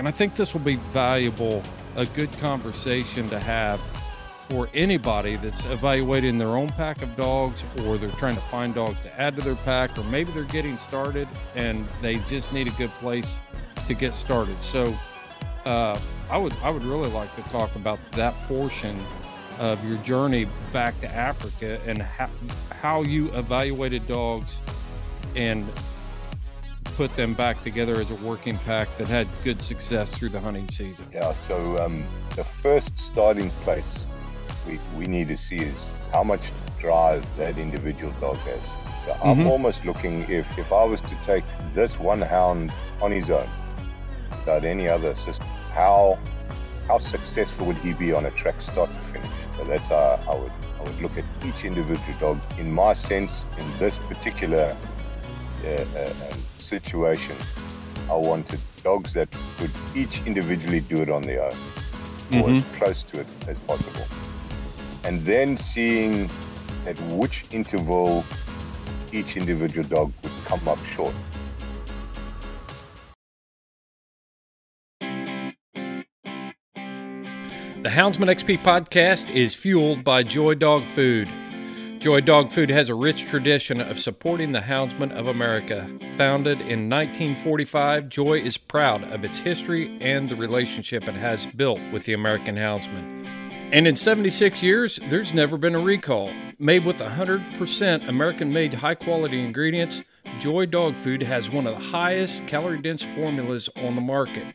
And I think this will be valuable, a good conversation to have for anybody that's evaluating their own pack of dogs or they're trying to find dogs to add to their pack or maybe they're getting started and they just need a good place to get started. So uh, I would I would really like to talk about that portion of your journey back to Africa and how, how you evaluated dogs and put them back together as a working pack that had good success through the hunting season? Yeah, so um, the first starting place we, we need to see is how much drive that individual dog has. So I'm mm-hmm. almost looking if, if I was to take this one hound on his own without any other assistance, how how successful would he be on a track start to finish? So that's how I would I would look at each individual dog. In my sense, in this particular uh, uh, um, situation, I wanted dogs that could each individually do it on their own, mm-hmm. or as close to it as possible. And then seeing at which interval each individual dog would come up short. The Houndsman XP podcast is fueled by Joy Dog Food. Joy Dog Food has a rich tradition of supporting the houndsmen of America. Founded in 1945, Joy is proud of its history and the relationship it has built with the American houndsmen. And in 76 years, there's never been a recall. Made with 100% American made high quality ingredients, Joy Dog Food has one of the highest calorie dense formulas on the market.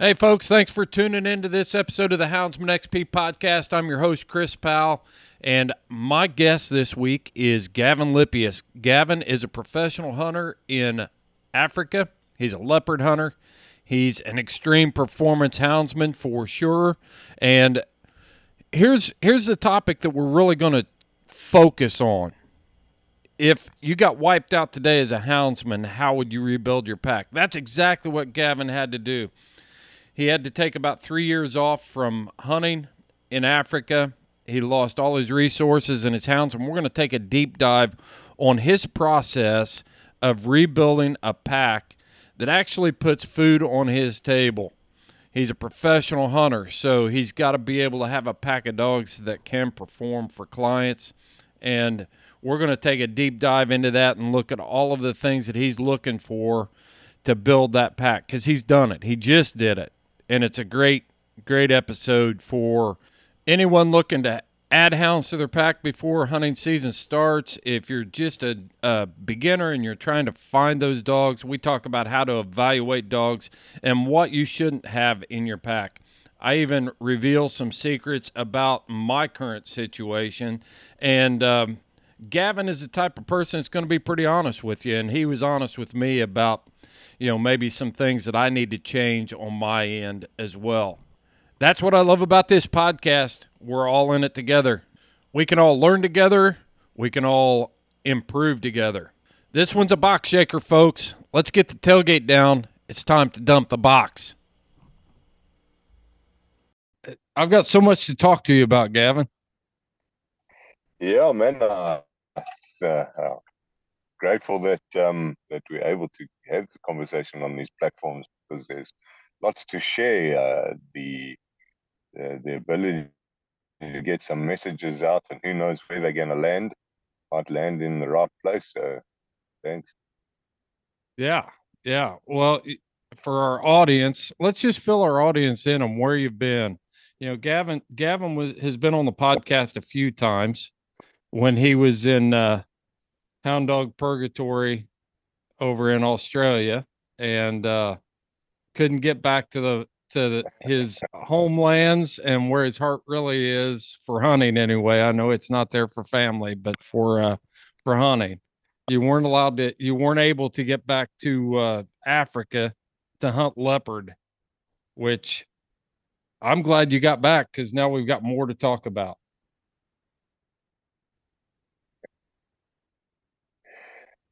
Hey, folks, thanks for tuning into this episode of the Houndsman XP podcast. I'm your host, Chris Powell, and my guest this week is Gavin Lipjes. Gavin is a professional hunter in Africa, he's a leopard hunter, he's an extreme performance houndsman for sure. And here's here's the topic that we're really going to focus on. If you got wiped out today as a houndsman, how would you rebuild your pack? That's exactly what Gavin had to do he had to take about three years off from hunting in Africa. He lost all his resources and his hounds, and we're going to take a deep dive on his process of rebuilding a pack that actually puts food on his table. He's a professional hunter, so he's got to be able to have a pack of dogs that can perform for clients. And we're going to take a deep dive into that and look at all of the things that he's looking for to build that pack because he's done it. He just did it and it's a great, great episode for anyone looking to add hounds to their pack before hunting season starts. If you're just a, a, beginner and you're trying to find those dogs, we talk about how to evaluate dogs and what you shouldn't have in your pack. I even reveal some secrets about my current situation. And um, Gavin is the type of person that's going to be pretty honest with you. And he was honest with me about you know, maybe some things that I need to change on my end as well. That's what I love about this podcast. We're all in it together. We can all learn together, we can all improve together. This one's a box shaker, folks. Let's get the tailgate down. It's time to dump the box. I've got so much to talk to you about, Gavin. Yeah, man. Uh, uh, grateful that um, that we're able to have the conversation on these platforms because there's lots to share. Uh, the the ability to get some messages out, and who knows where they're going to land. Might land in the right place. So, thanks. Yeah, yeah. Well, for our audience, let's just fill our audience in on where you've been. You know, Gavin Gavin was has been on the podcast a few times when he was in uh, Hound Dog Purgatory over in Australia and uh, couldn't get back to the to the, his homelands and where his heart really is for hunting anyway. I know it's not there for family, but for uh, for hunting. You weren't allowed to you weren't able to get back to uh, Africa to hunt leopard, which I'm glad you got back because now we've got more to talk about.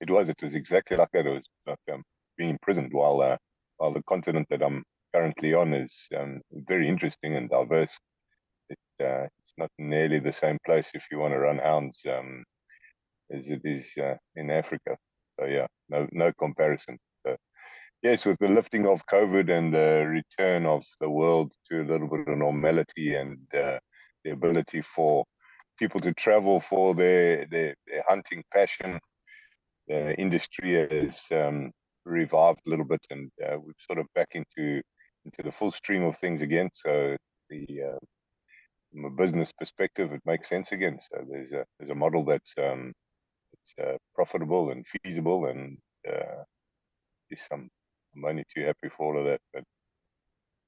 It was. It was exactly like that. It was like um, being imprisoned while uh, while the continent that I'm currently on is um, very interesting and diverse. It, uh, it's not nearly the same place if you want to run hounds um, as it is uh, in Africa. So yeah, no no comparison. So, yes, with the lifting of COVID and the return of the world to a little bit of normality and uh, the ability for people to travel for their their, their hunting passion, the industry has um, revived a little bit, and uh, we're sort of back into into the full stream of things again. So the uh, from a business perspective, it makes sense again. So there's a there's a model that's um, it's uh, profitable and feasible, and uh, I'm I'm only too happy for all of that. But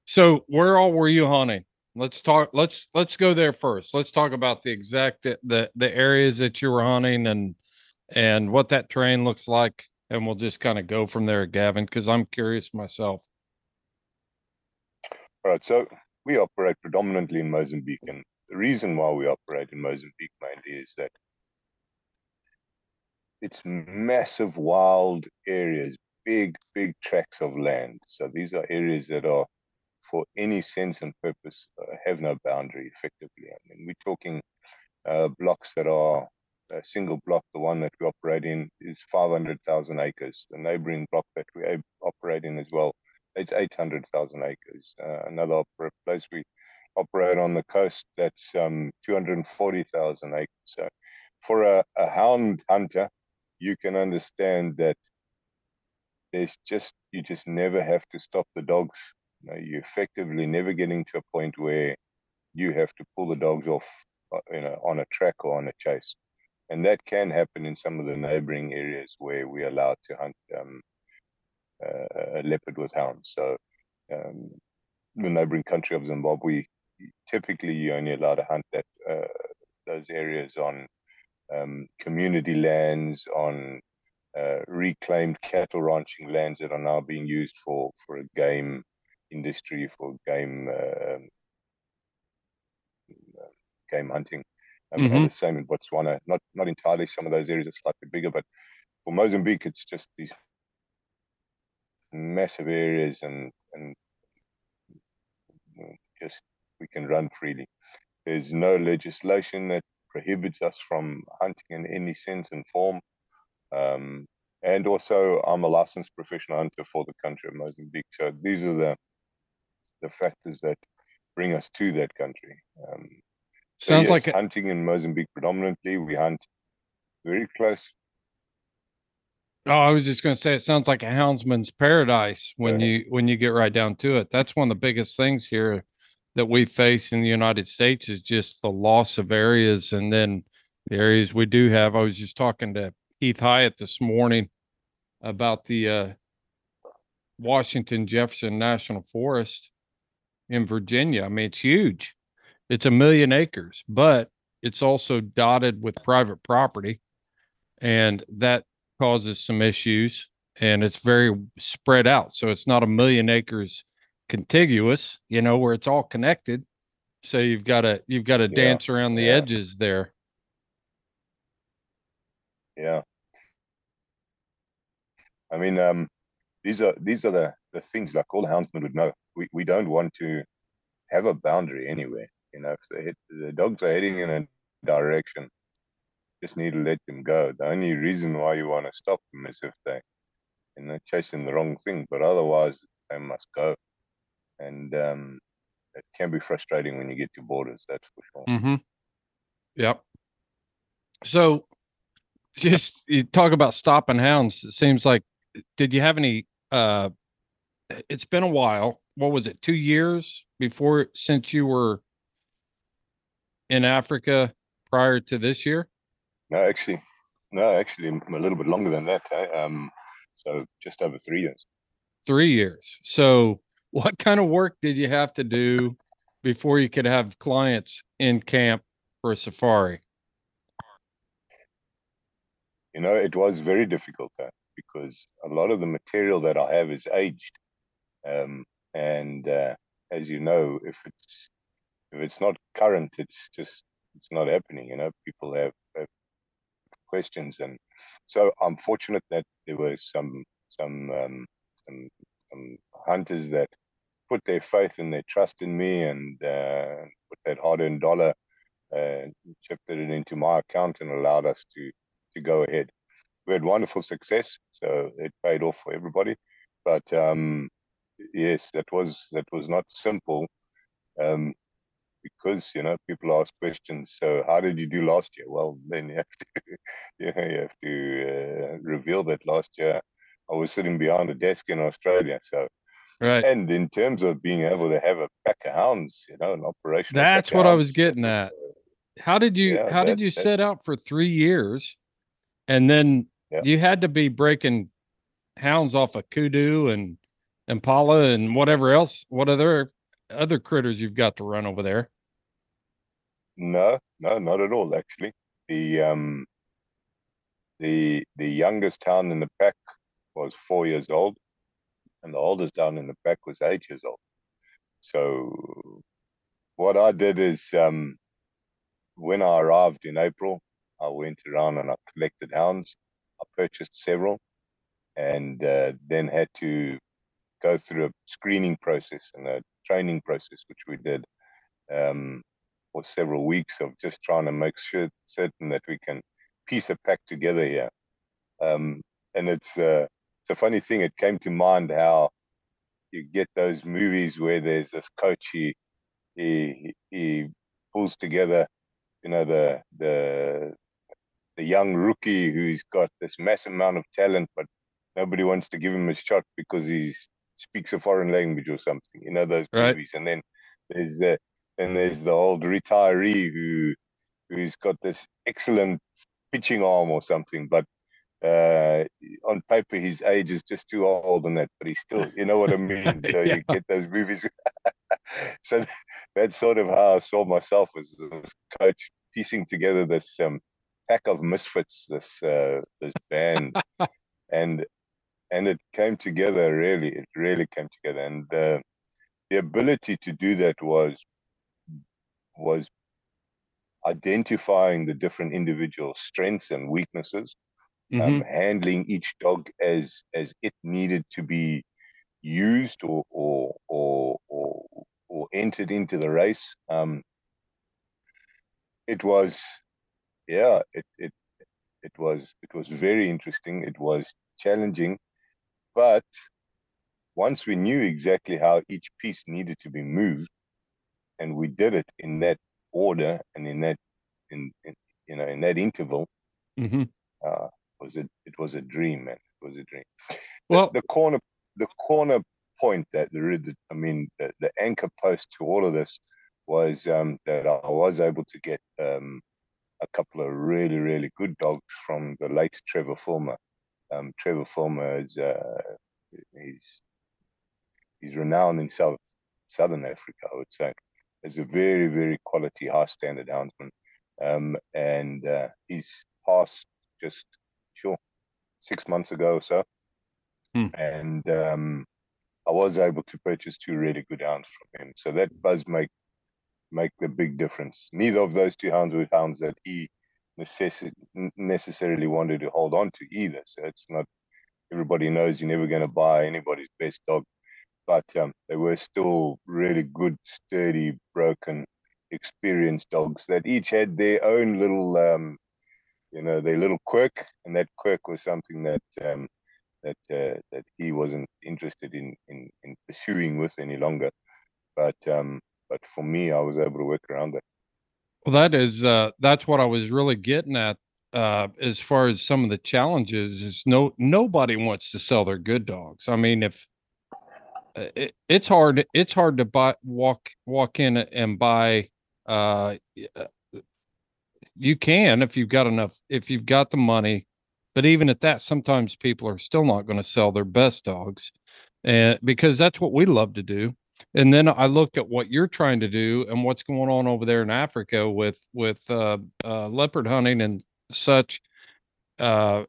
so where all were you hunting? Let's talk. Let's let's go there first. Let's talk about the exact the the areas that you were hunting and and what that terrain looks like, and we'll just kind of go from there, Gavin, because I'm curious myself. All right. So we operate predominantly in Mozambique, and the reason why we operate in Mozambique mainly is that it's massive wild areas, big, big tracts of land. So these are areas that are, for any sense and purpose, uh, have no boundary effectively. I mean, we're talking uh, blocks that are a single block, the one that we operate in, is 500,000 acres. The neighboring block that we operate in as well it's 800,000 acres. Uh, another place we operate on the coast that's um, 240,000 acres. So for a, a hound hunter, you can understand that there's just you just never have to stop the dogs. You, know, you effectively never getting to a point where you have to pull the dogs off, uh, you know, on a track or on a chase, and that can happen in some of the neighboring areas where we're allowed to hunt um, uh, leopard with hounds. So um, the neighboring country of Zimbabwe, typically you only allowed to hunt that uh, those areas on um, community lands, on uh, reclaimed cattle ranching lands that are now being used for for a game industry, for game um, game hunting. Um, mm-hmm. And the same in Botswana. Not not entirely. Some of those areas are slightly bigger, but for Mozambique, it's just these massive areas and and just we can run freely. There's no legislation that prohibits us from hunting in any sense and form. Um, and also, I'm a licensed professional hunter for the country of Mozambique. So these are the the factors that bring us to that country. Um, Sounds so yes, like a- hunting in Mozambique predominantly. We hunt very close Oh, I was just going to say it sounds like a houndsman's paradise when you when you get right down to it. That's one of the biggest things here that we face in the United States is just the loss of areas and then the areas we do have. I was just talking to Heath Hyatt this morning about the uh, Washington Jefferson National Forest in Virginia. I mean, it's huge. It's a million acres, but it's also dotted with private property. And that causes some issues and it's very spread out. So it's not a million acres contiguous, you know, where it's all connected. So you've got to you've got to yeah. dance around the yeah. edges there. Yeah. I mean, um, these are these are the, the things like all houndsmen would know. We we don't want to have a boundary anywhere. You know, hit, the dogs are heading in a direction, just need to let them go. The only reason why you want to stop them is if they, you know, chasing the wrong thing. But otherwise, they must go. And um, it can be frustrating when you get to borders. That's for sure. Mm-hmm. Yep. So, just you talk about stopping hounds. It seems like, did you have any? uh It's been a while. What was it? Two years before since you were in Africa prior to this year? No, actually, no, actually, a little bit longer than that. Eh? Um, so just over three years. Three years. So, what kind of work did you have to do before you could have clients in camp for a safari? You know, it was very difficult eh? because a lot of the material that I have is aged, um, and uh, as you know, if it's if it's not current, it's just it's not happening. You know, people have, have questions, and so I'm fortunate that there were some some um, some, some hunters that put their faith and their trust in me and uh, put that hard-earned dollar, uh, chipped it into my account, and allowed us to to go ahead. We had wonderful success, so it paid off for everybody. But um, yes, that was that was not simple. Um, because you know people ask questions. So how did you do last year? Well, then you have to you know you have to uh, reveal that last year I was sitting behind a desk in Australia. So right, and in terms of being able to have a pack of hounds, you know, an operation. That's what I was getting at. How did you Yeah, how that- did you set out for three years, and then Yeah. you had to be breaking hounds off of kudu and impala and whatever else, what other other critters you've got to run over there? No, no, not at all. Actually, the um, the the youngest hound in the pack was four years old, and the oldest hound in the pack was eight years old. So, what I did is, um, when I arrived in April, I went around and I collected hounds. I purchased several, and uh, then had to go through a screening process and a training process, which we did. Um, for several weeks of just trying to make sure certain that we can piece a pack together here. Um, and it's uh, it's a funny thing. It came to mind how you get those movies where there's this coach he he he pulls together, you know, the the the young rookie who's got this massive amount of talent, but nobody wants to give him a shot because he speaks a foreign language or something. You know those Right. movies, and then there's the and there's the old retiree who who's got this excellent pitching arm or something, but uh, on paper his age is just too old and that, but he's still, you know what I mean. So Yeah. you get those movies. so that's sort of how I saw myself as this coach piecing together this um, pack of misfits, this uh, this band, and and it came together really. It really came together, and uh, the ability to do that was was identifying the different individual strengths and weaknesses, Mhm. um, handling each dog as as it needed to be used or or or or, or entered into the race. Um, it was, yeah, it it it was it was very interesting. It was challenging, but once we knew exactly how each piece needed to be moved, and we did it in that order and in that in, in you know in that interval, Mhm. uh, was it it was a dream, man. It was a dream. Well, the corner the corner point that the, the I mean the, the anchor post to all of this was um, that I was able to get um, a couple of really really good dogs from the late Trevor Fulmer. Um, Trevor Fulmer is uh, he's he's renowned in South Southern Africa, I would say, as a very very quality high standard houndsman, um, and uh, he's passed just sure six months ago or so Hmm. and um, I was able to purchase two really good hounds from him. So that does make make the big difference. Neither of those two hounds were hounds that he necessi- n- necessarily wanted to hold on to either. So it's not everybody knows you're never going to buy anybody's best dog, but um, they were still really good, sturdy, broken, experienced dogs that each had their own little, um, you know, their little quirk, and that quirk was something that um, that uh, that he wasn't interested in, in in pursuing with any longer. But um, but for me, I was able to work around it. Well, that is uh, that's what I was really getting at uh, as far as some of the challenges. Is no nobody wants to sell their good dogs. I mean, if uh, it, it's hard, it's hard to buy walk walk in and buy. Uh, uh, you can if you've got enough, if you've got the money, but even at that, sometimes people are still not going to sell their best dogs, and because that's what we love to do and then I look at what you're trying to do and what's going on over there in Africa with with uh, uh, leopard hunting and such. Uh,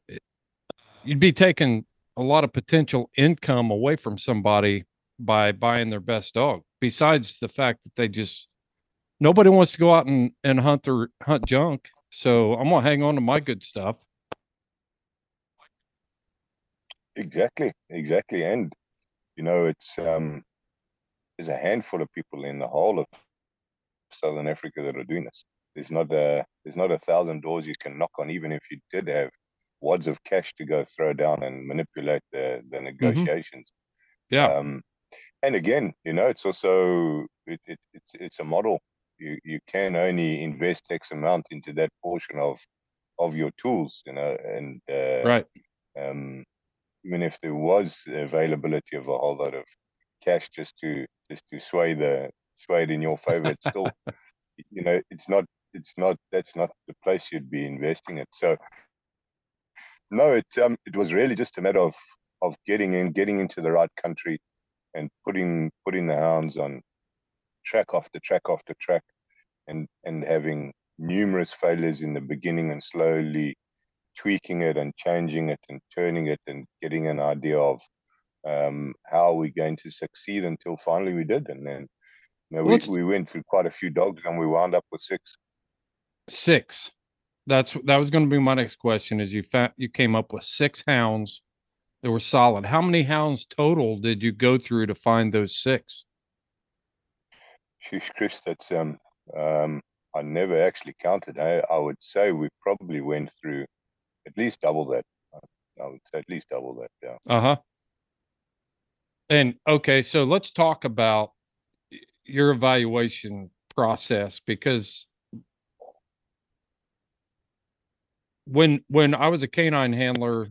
you'd be taking a lot of potential income away from somebody by buying their best dog. Besides the fact that they just nobody wants to go out and, and hunt or hunt junk. So I'm gonna hang on to my good stuff. Exactly, exactly, and you know it's um there's a handful of people in the whole of Southern Africa that are doing this. There's not a there's not a thousand doors you can knock on, even if you did have wads of cash to go throw down and manipulate the the mm-hmm. negotiations. Mm-hmm. Yeah. Um, and again, you know, it's also it, it, it's it's a model. You you can only invest X amount into that portion of of your tools, you know, and uh, right. Um, even if there was availability of a whole lot of cash just to just to sway the sway it in your favor. It's still, you know, it's not it's not that's not the place you'd be investing it. So no, it um it was really just a matter of of getting in, getting into the right country, and putting putting the hounds on track after track after track, and and having numerous failures in the beginning and slowly tweaking it and changing it and turning it and getting an idea of um, how are we going to succeed until finally we did. And then you know, we, we went through quite a few dogs and we wound up with six. Six. That's that was going to be my next question. Is you fa- you came up with six hounds that were solid. How many hounds total did you go through to find those six? Sheesh, Chris, that's um um I never actually counted. I, I would say we probably went through at least double that. I would say at least double that. Yeah. Uh huh. And okay, so let's talk about your evaluation process because when when I was a canine handler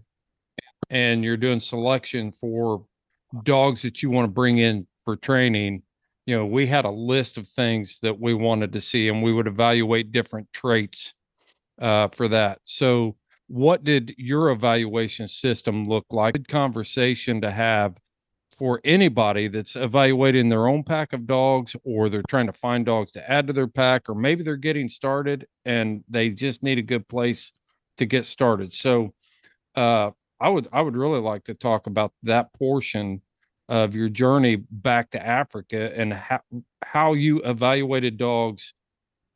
and you're doing selection for dogs that you want to bring in for training, you know, we had a list of things that we wanted to see and we would evaluate different traits uh, for that. So, what did your evaluation system look like? Good conversation to have for anybody that's evaluating their own pack of dogs or they're trying to find dogs to add to their pack or maybe they're getting started and they just need a good place to get started. So uh, i would i would really like to talk about that portion of your journey back to africa and how how you evaluated dogs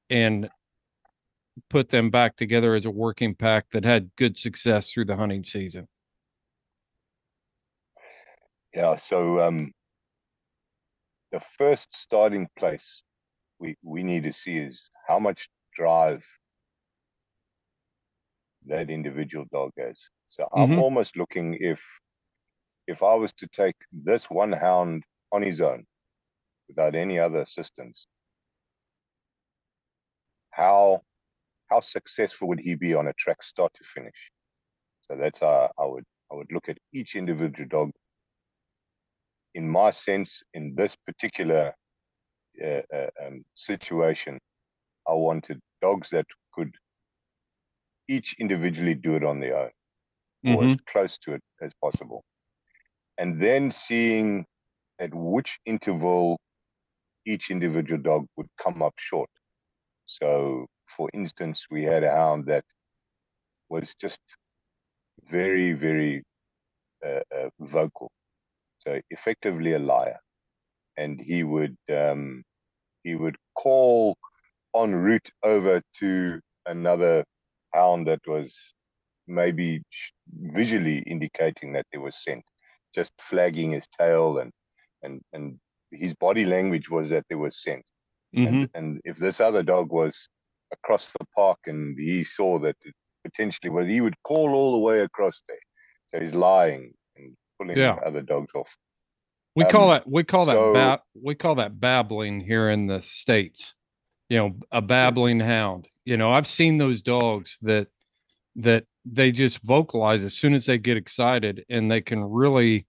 and put them back together as a working pack that had good success through the hunting season yeah, so um, the first starting place we, we need to see is how much drive that individual dog has. So mm-hmm. I'm almost looking if if I was to take this one hound on his own without any other assistance, how how successful would he be on a track start to finish? So that's how I would I would look at each individual dog in my sense, in this particular uh, uh, um, situation, I wanted dogs that could each individually do it on their own, mm-hmm. or as close to it as possible. And then seeing at which interval each individual dog would come up short. So, for instance, we had a hound that was just very, very uh, uh, vocal so effectively a liar, and he would um, he would call en route over to another hound that was maybe visually indicating that there was scent, just flagging his tail and and and his body language was that there was scent. Mhm. And, and if this other dog was across the park and he saw that it potentially well, he would call all the way across there. So he's lying pulling Yeah. other dogs off. We call Um, that we call that bab, we call that babbling here in the states. You know, a babbling hound. You know, I've seen those dogs that that they just vocalize as soon as they get excited, and they can really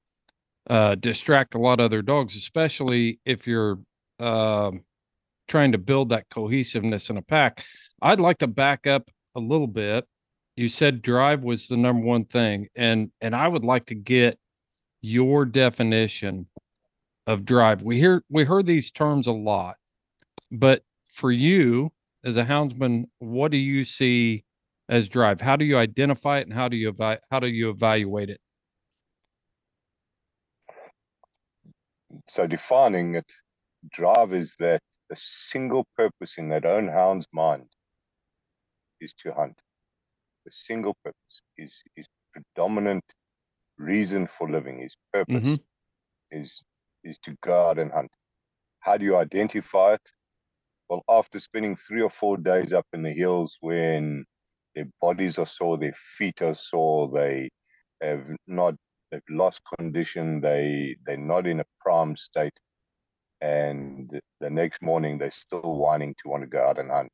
uh, distract a lot of other dogs, especially if you're um trying to build that cohesiveness in a pack. I'd like to back up a little bit. You said drive was the number one thing, and and I would like to get your definition of drive. We hear we heard these terms a lot, but for you as a houndsman, what do you see as drive? How do you identify it, and how do you evi- how do you evaluate it? So defining it, drive is that the single purpose in that own hound's mind is to hunt. The single purpose is is predominant reason for living, his purpose Mhm. is is to go out and hunt. How do you identify it? Well, after spending three or four days up in the hills when their bodies are sore, their feet are sore, they have not they've lost condition, they they're not in a prime state, and the next morning they're still whining to want to go out and hunt.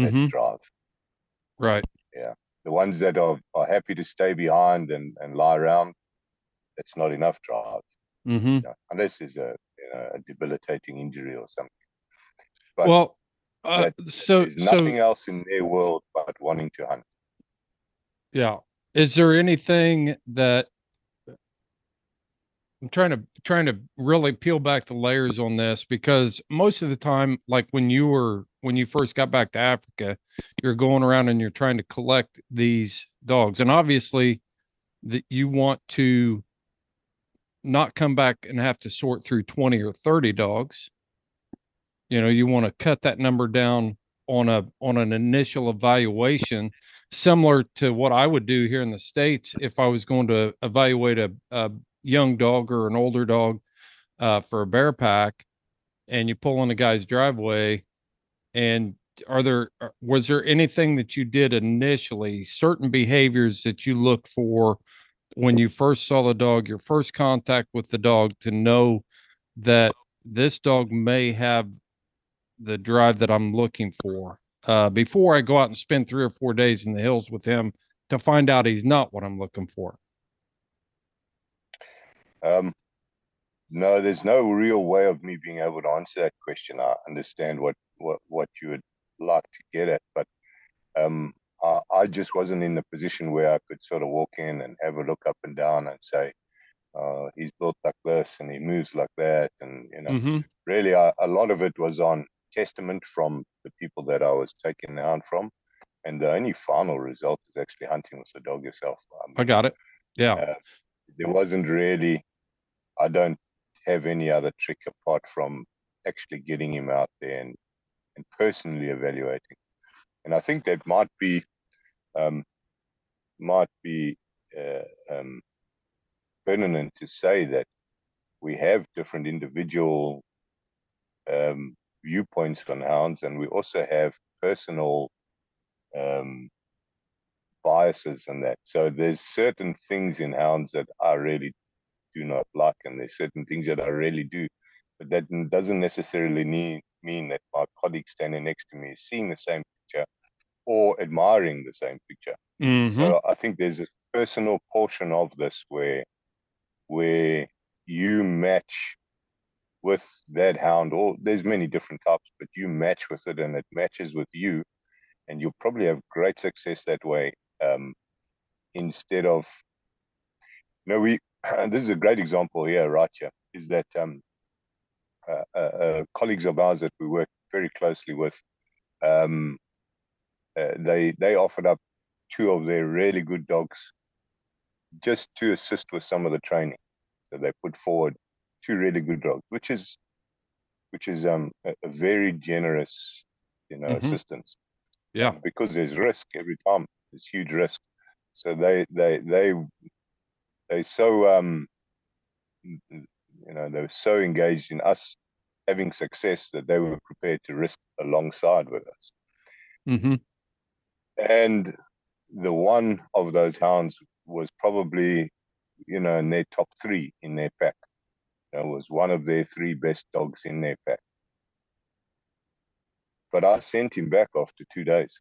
That's Mhm. drive. Right. Yeah. The ones that are, are happy to stay behind and, and lie around, that's not enough drive. hmm you know, unless there's a, you know, a debilitating injury or something. But Well, uh, so There's so nothing else in their world but wanting to hunt. Yeah. Is there anything that I'm trying to trying to really peel back the layers on this because most of the time, like when you were when you first got back to Africa, you're going around and you're trying to collect these dogs, and obviously, that you want to not come back and have to sort through 20 or 30 dogs. You know, you want to cut that number down on a on an initial evaluation similar to what I would do here in the States if I was going to evaluate a, a young dog or an older dog uh, for a bear pack and you pull in a guy's driveway and are there was there anything that you did initially certain behaviors that you looked for when you first saw the dog your first contact with the dog to know that this dog may have the drive that I'm looking for uh, before I go out and spend three or four days in the hills with him to find out he's not what I'm looking for. Um, no, there's no real way of me being able to answer that question. I understand what what what you would like to get at, but um, I, I just wasn't in the position where I could sort of walk in and have a look up and down and say, uh, he's built like this and he moves like that, and you know, Mm-hmm. really I, a lot of it was on testament from the people that I was taking hunt from, and the only final result is actually hunting with the dog yourself. Um, I got it. Yeah. uh, there wasn't really i don't have any other trick apart from actually getting him out there and, and personally evaluating and i think that might be um, might be uh, um, pertinent to say that we have different individual um, viewpoints on hounds and we also have personal um, biases and that. So there's certain things in hounds that I really do not like, and there's certain things that I really do. But that doesn't necessarily mean mean that my colleague standing next to me is seeing the same or admiring the same picture. Mhm. So I think there's a personal portion of this where where you match with that hound, or there's many different types, but you match with it and it matches with you, and you'll probably have great success that way. Um, instead of, you know, we this is a great example here, right here, is that um, uh, uh, uh, colleagues of ours that we work very closely with, um, uh, they they offered up two of their really good dogs just to assist with some of the training. So they put forward two really good dogs, which is which is um a, a very generous, you know, Mhm. assistance Yeah. because there's risk every time. There's huge risk. So they they they they so um you know, they were so engaged in us having success that they were prepared to risk alongside with us. Mm-hmm. And the one of those hounds was probably, you know, in their top three in their pack. It was one of their three best dogs in their pack. But I sent him back after two days.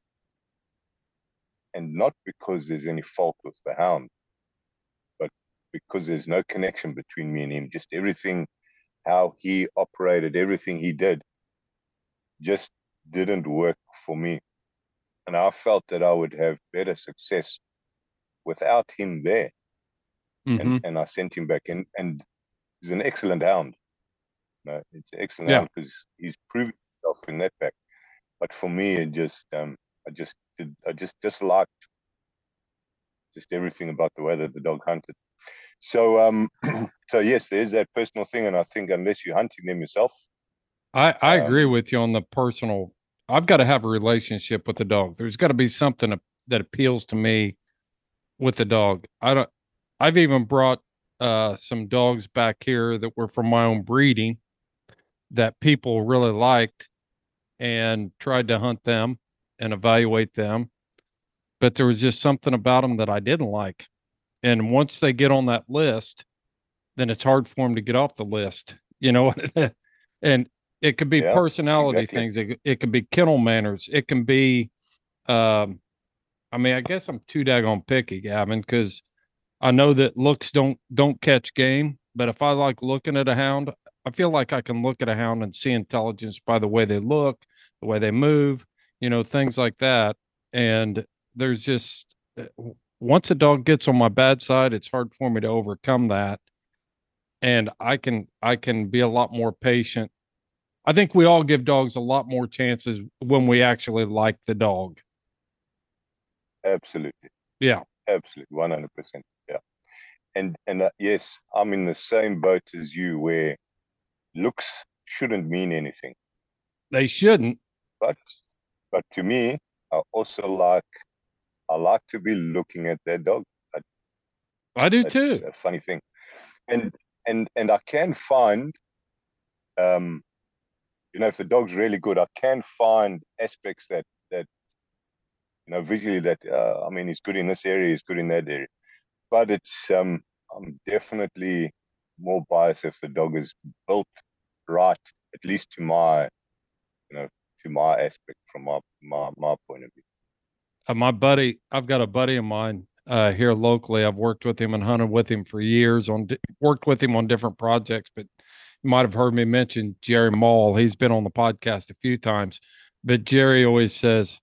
And not because there's any fault with the hound, but because there's no connection between me and him. Just everything, how he operated, everything he did, just didn't work for me. And I felt that I would have better success without him there. Mm-hmm. And, and I sent him back. And, and he's an excellent hound. No, it's an excellent Yeah. hound because he's proven himself in that pack. But for me, it just, um, I just did, I just disliked just everything about the way that the dog hunted. So, um, so yes, there's that personal thing, and I think unless you're hunting them yourself, I, I Um, agree with you on the personal. I've got to have a relationship with the dog. There's got to be something that- appeals to me with the dog. I don't. I've even brought uh, some dogs back here that were from my own breeding that people really liked and tried to hunt them and evaluate them. But there was just something about them that I didn't like. And once they get on that list, then it's hard for them to get off the list, you know? and it could be Yeah, personality exactly. things. It, could- it could be kennel manners. It can be, um, I mean, I guess I'm too daggone picky, Gavin, because I know that looks don't don't catch game. But if I like looking at a hound, I feel like I can look at a hound and see intelligence by the way they look, the way they move, you know, things like that. And there's just uh, once a dog gets on my bad side, it's hard for me to overcome that. And I can I can be a lot more patient. I think we all give dogs a lot more chances when we actually like the dog. absolutely, Yeah. absolutely, one hundred percent, yeah. And and uh, yes, I'm in the same boat as you, where looks shouldn't mean anything. They shouldn't. but but to me i also like i like to be looking at that dog I do That's too. a funny thing and and and i can find um you know if the dog's really good i can find aspects that that you know visually that uh, i mean he's good in this area he's good in that area. But it's um i'm definitely more biased if the dog is built right at least to my you know to my aspect from my my, my point of view. Uh, my buddy, I've got a buddy of mine uh, here locally. I've worked with him and hunted with him for years. On worked with him on different projects, but you might have heard me mention Jerry Mall. He's been on the podcast a few times. But Jerry always says,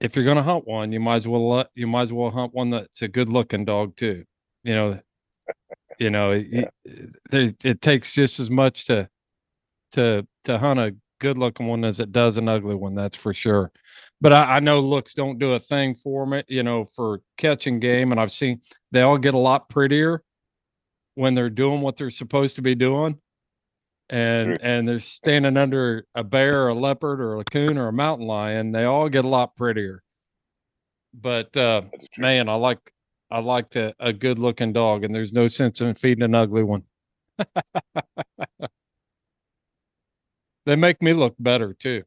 if you're going to hunt one, you might as well you might as well hunt one that's a good looking dog too. You know, you know, it, it, it takes just as much to to to hunt a good looking one as it does an ugly one. That's for sure but I, I know looks don't do a thing for me, you know, for catching game. And I've seen they all get a lot prettier when they're doing what they're supposed to be doing. And and they're standing under a bear or a leopard or a coon or a mountain lion. They all get a lot prettier. But uh man, I like I like the, a good looking dog, and there's no sense in feeding an ugly one. they make me look better too.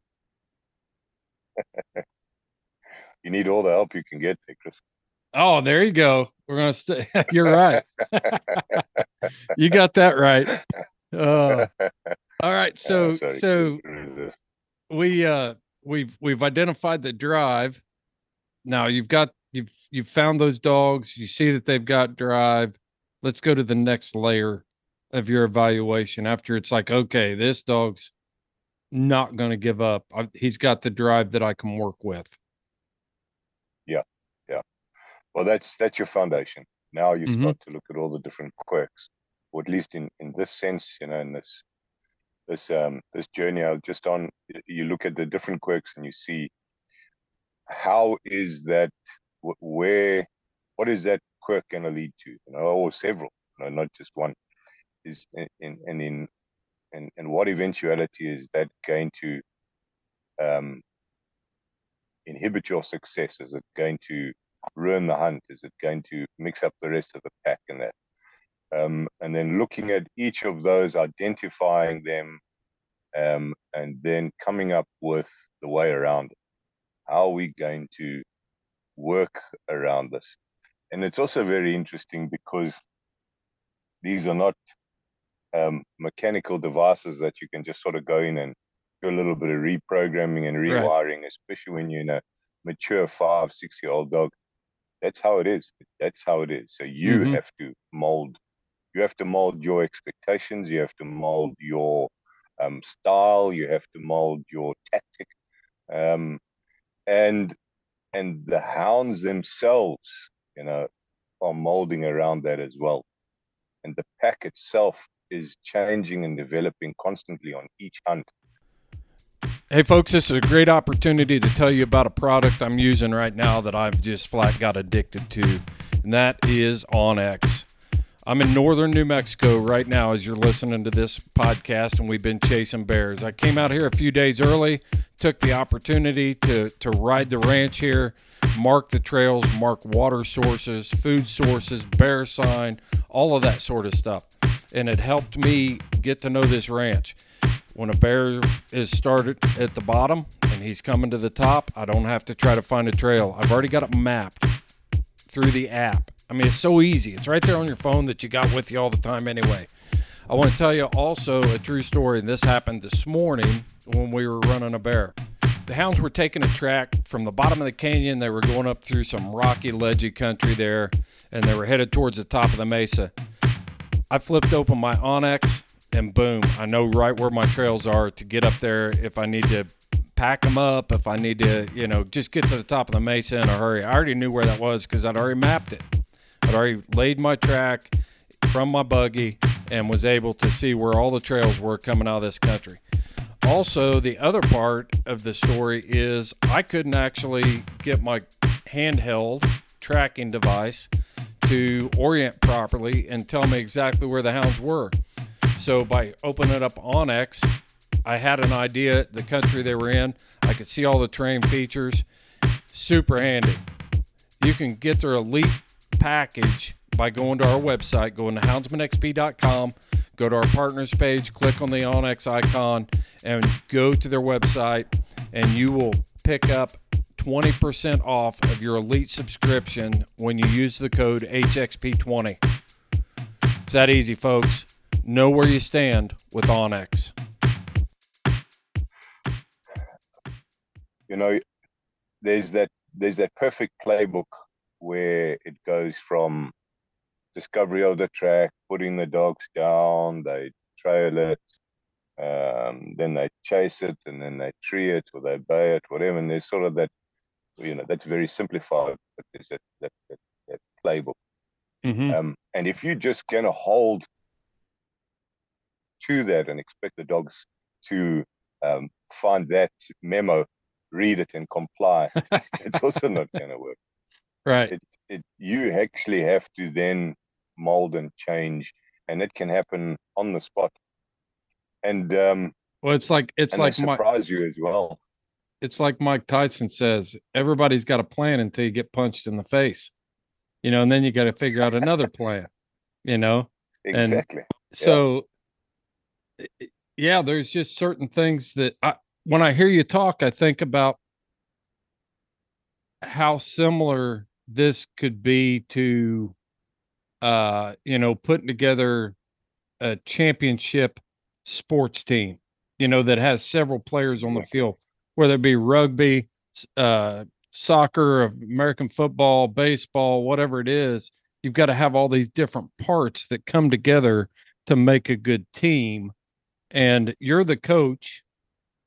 You need all the help you can get Chris. Oh, there you go. We're gonna stay. You're right. you got that right. Uh, all right. So Uh, so we uh we've we've identified the drive. Now you've got you've you've found those dogs. You see that they've got drive. Let's go to the next layer of your evaluation. After it's like, okay, this dog's not going to give up. I, he's got the drive that I can work with. Yeah, yeah. Well, that's that's your foundation. Now you Mhm. start to look at all the different quirks, or at least in in this sense, you know, in this this um this journey I was just on, you look at the different quirks and you see how is that where what is that quirk going to lead to, you know, or several, you know, not just one. Is in in and in and and what eventuality is that going to um inhibit your success? Is it going to ruin the hunt? Is it going to mix up the rest of the pack and that? um, and then looking at each of those, identifying them, um, and then coming up with the way around it. How are we going to work around this? And it's also very interesting because these are not um, mechanical devices that you can just sort of go in and do a little bit of reprogramming and rewiring, right. especially when you're in a mature five, six year old dog. That's how it is. That's how it is. So you mm-hmm. have to mold. You have to mold your expectations. You have to mold your um, style. You have to mold your tactic, um, and and the hounds themselves, you know, are molding around that as well. And the pack itself is changing and developing constantly on each hunt. Hey, folks, this is a great opportunity to tell you about a product I'm using right now that I've just flat got addicted to, and that is onX. I'm in northern New Mexico right now as you're listening to this podcast, and we've been chasing bears. I came out here a few days early, took the opportunity to, to ride the ranch here, mark the trails, mark water sources, food sources, bear sign, all of that sort of stuff. And it helped me get to know this ranch when a bear is started at the bottom and he's coming to the top, I don't have to try to find a trail. I've already got it mapped through the app. I mean, it's so easy. It's right there on your phone that you got with you all the time anyway. I want to tell you also a true story, and this happened this morning when we were running a bear. The hounds were taking a track from the bottom of the canyon. They were going up through some rocky, ledgy country there, and they were headed towards the top of the mesa. I flipped open my onX and boom, I know right where my trails are to get up there if I need to pack them up, if I need to, you know, just get to the top of the mesa in a hurry. I already knew where that was because I'd already mapped it. I'd already laid my track from my buggy and was able to see where all the trails were coming out of this country. Also, the other part of the story is I couldn't actually get my handheld tracking device to orient properly and tell me exactly where the hounds were. So by opening up onX, I had an idea the country they were in. I could see all the terrain features. Super handy. You can get their elite package by going to our website, going to houndsmanxp.com, go to our partners page, click on the onX icon, and go to their website, and you will pick up 20% off of your elite subscription when you use the code HXP20. It's that easy, folks know where you stand with onX. You know, there's that there's that perfect playbook where it goes from discovery of the track, putting the dogs down, they trail it, um, then they chase it, and then they tree it or they bay it, whatever. And there's sort of that, you know, that's very simplified, but there's that that, that, that playbook. Mm-hmm. Um, and if you're just going to hold to that and expect the dogs to um, find that memo, read it, and comply. it's also not going to work. Right. It, it, you actually have to then mold and change, and it can happen on the spot. And um, well, it's like it's like surprise you as well. It's like Mike Tyson says: everybody's got a plan until you get punched in the face, you know, and then you got to figure out another plan, you know. Exactly. And so yeah, there's just certain things that I, when I hear you talk, I think about how similar this could be to, uh, you know, putting together a championship sports team, you know, that has several players on the field, whether it be rugby, uh, soccer, American football, baseball, whatever it is. You've got to have all these different parts that come together to make a good team and you're the coach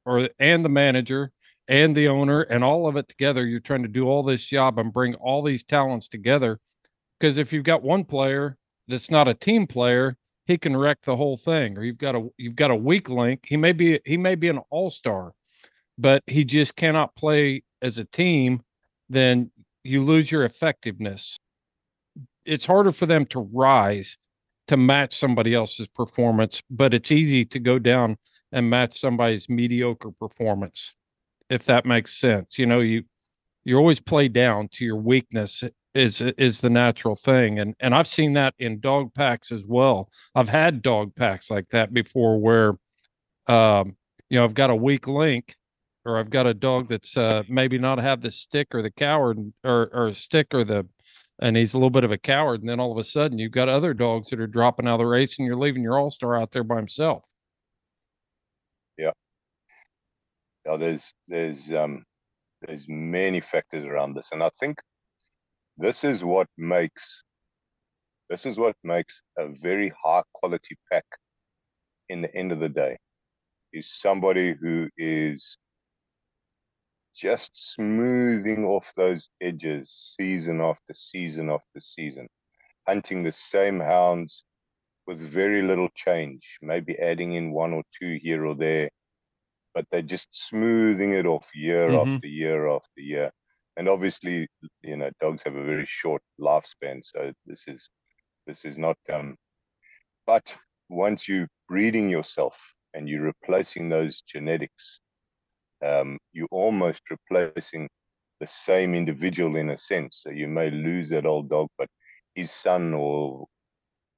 or and the manager and the owner and all of it together you're trying to do all this job and bring all these talents together because if you've got one player that's not a team player he can wreck the whole thing or you've got a you've got a weak link he may be he may be an all-star but he just cannot play as a team then you lose your effectiveness it's harder for them to rise to match somebody else's performance, but it's easy to go down and match somebody's mediocre performance, if that makes sense. You know, you you always play down to your weakness is is the natural thing and and I've seen that in dog packs as well. I've had dog packs like that before where um you know I've got a weak link or I've got a dog that's uh maybe not have the stick or the coward or or stick or the and he's a little bit of a coward and then all of a sudden you've got other dogs that are dropping out of the race and you're leaving your all-star out there by himself. Yeah. Yeah, there's there's um there's many factors around this and I think this is what makes this is what makes a very high quality pack in the end of the day is somebody who is just smoothing off those edges season after season after season hunting the same hounds with very little change maybe adding in one or two here or there but they're just smoothing it off year mm-hmm. after year after year and obviously you know dogs have a very short lifespan so this is this is not um but once you're breeding yourself and you're replacing those genetics um you're almost replacing the same individual in a sense so you may lose that old dog but his son or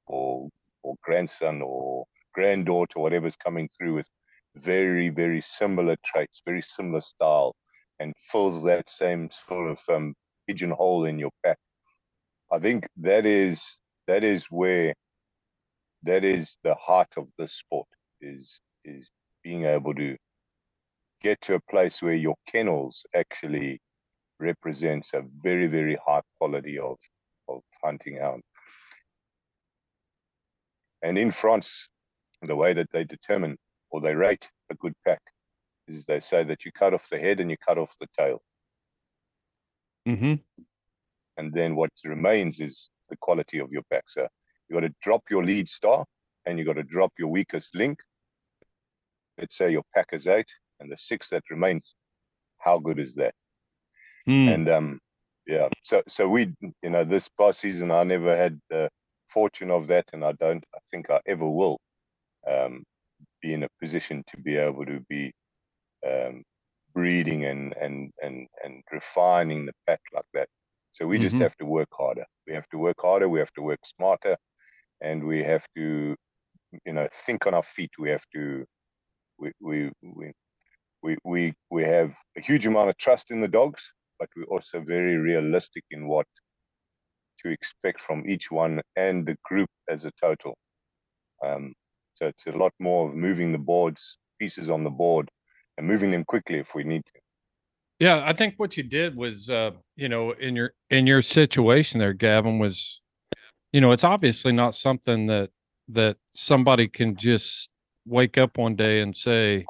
or or grandson or granddaughter whatever's coming through with very very similar traits very similar style and fills that same sort of um, pigeonhole in your pack. I think that is that is where that is the heart of the sport is is being able to get to a place where your kennels actually represents a very very high quality of of hunting hound. And in France, the way that they determine or they rate a good pack is they say that you cut off the head and you cut off the tail. Mm-hmm. And then what remains is the quality of your pack. So you got to drop your lead star and you got to drop your weakest link. Let's say your pack is eight and the six that remains, how good is that? Mm. And um, yeah, so so we, you know, this past season I never had the fortune of that, and I don't, I think I ever will, um, be in a position to be able to be um, breeding and and and and refining the pack like that. So we mm-hmm. just have to work harder. We have to work harder. We have to work smarter, and we have to, you know, think on our feet. We have to, we we we we we we have a huge amount of trust in the dogs, but we're also very realistic in what to expect from each one and the group as a total. Um, so it's a lot more of moving the boards, pieces on the board, and moving them quickly if we need to. Yeah, I think what you did was, uh, you know, in your in your situation there, Gavin, was, you know, it's obviously not something that that somebody can just wake up one day and say,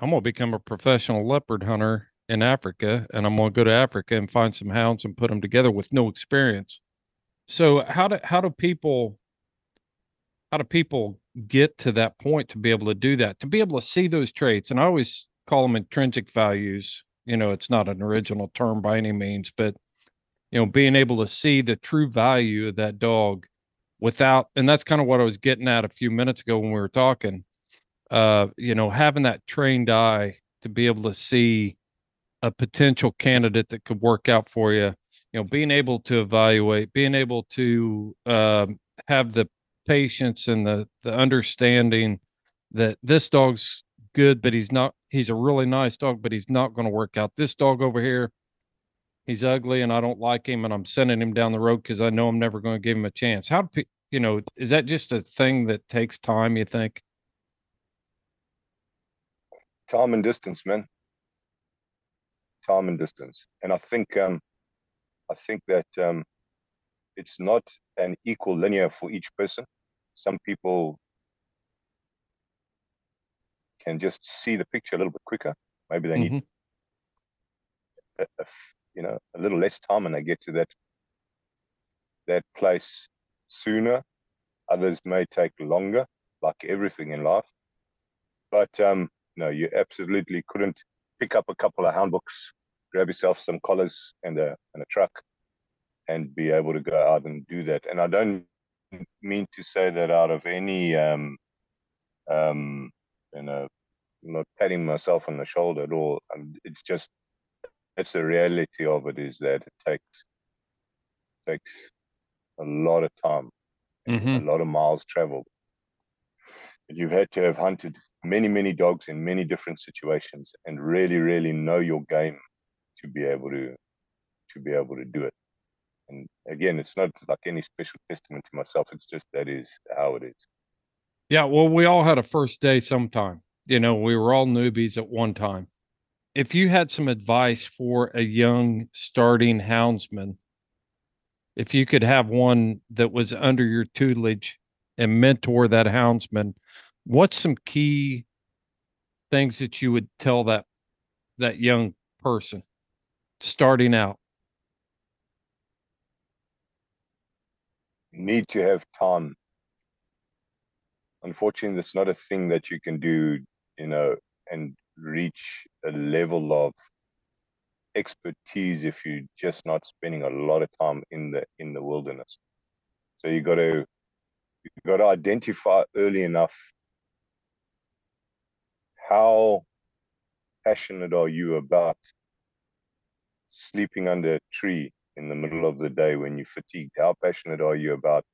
"I'm going to become a professional leopard hunter in Africa, and I'm going to go to Africa and find some hounds and put them together with no experience." So how do how do people how do people get to that point to be able to do that, to be able to see those traits? And I always call them intrinsic values. You know, it's not an original term by any means, but you know, being able to see the true value of that dog without, and that's kind of what I was getting at a few minutes ago when we were talking. Uh, you know, having that trained eye to be able to see a potential candidate that could work out for you. You know, being able to evaluate, being able to uh, have the patience and the the understanding that this dog's good, but he's not. He's a really nice dog, but he's not going to work out. This dog over here, he's ugly, and I don't like him, and I'm sending him down the road because I know I'm never going to give him a chance. How do you know? Is that just a thing that takes time? You think? Time and distance, man. Time and distance, and I think um, I think that um, it's not an equal linear for each person some people can just see the picture a little bit quicker. Maybe they mm-hmm. need a, a, you know a little less time, and they get to that that place sooner. Others may take longer, like everything in life. But um, no, you absolutely couldn't pick up a couple of handbooks, grab yourself some collars and a and a truck, and be able to go out and do that. And I don't mean to say that out of any, um, um, you know, not patting myself on the shoulder at all. Um, it's just, it's the reality of it is that it takes takes a lot of time, Mhm. a lot of miles traveled. And you've had to have hunted many, many dogs in many different situations and really, really know your game to be able to to be able to do it. And again, it's not like any special testament to myself. It's just that is how it is. Yeah, well, we all had a first day sometime. You know, we were all newbies at one time. If you had some advice for a young starting houndsman, if you could have one that was under your tutelage and mentor that houndsman, what's some key things that you would tell that that young person starting out? You need to have time. Unfortunately, that's not a thing that you can do, you know, and reach a level of expertise if you're just not spending a lot of time in the in the wilderness. So you got to you got to identify early enough how passionate are you about sleeping under a tree in the middle of the day when you're fatigued? How passionate are you about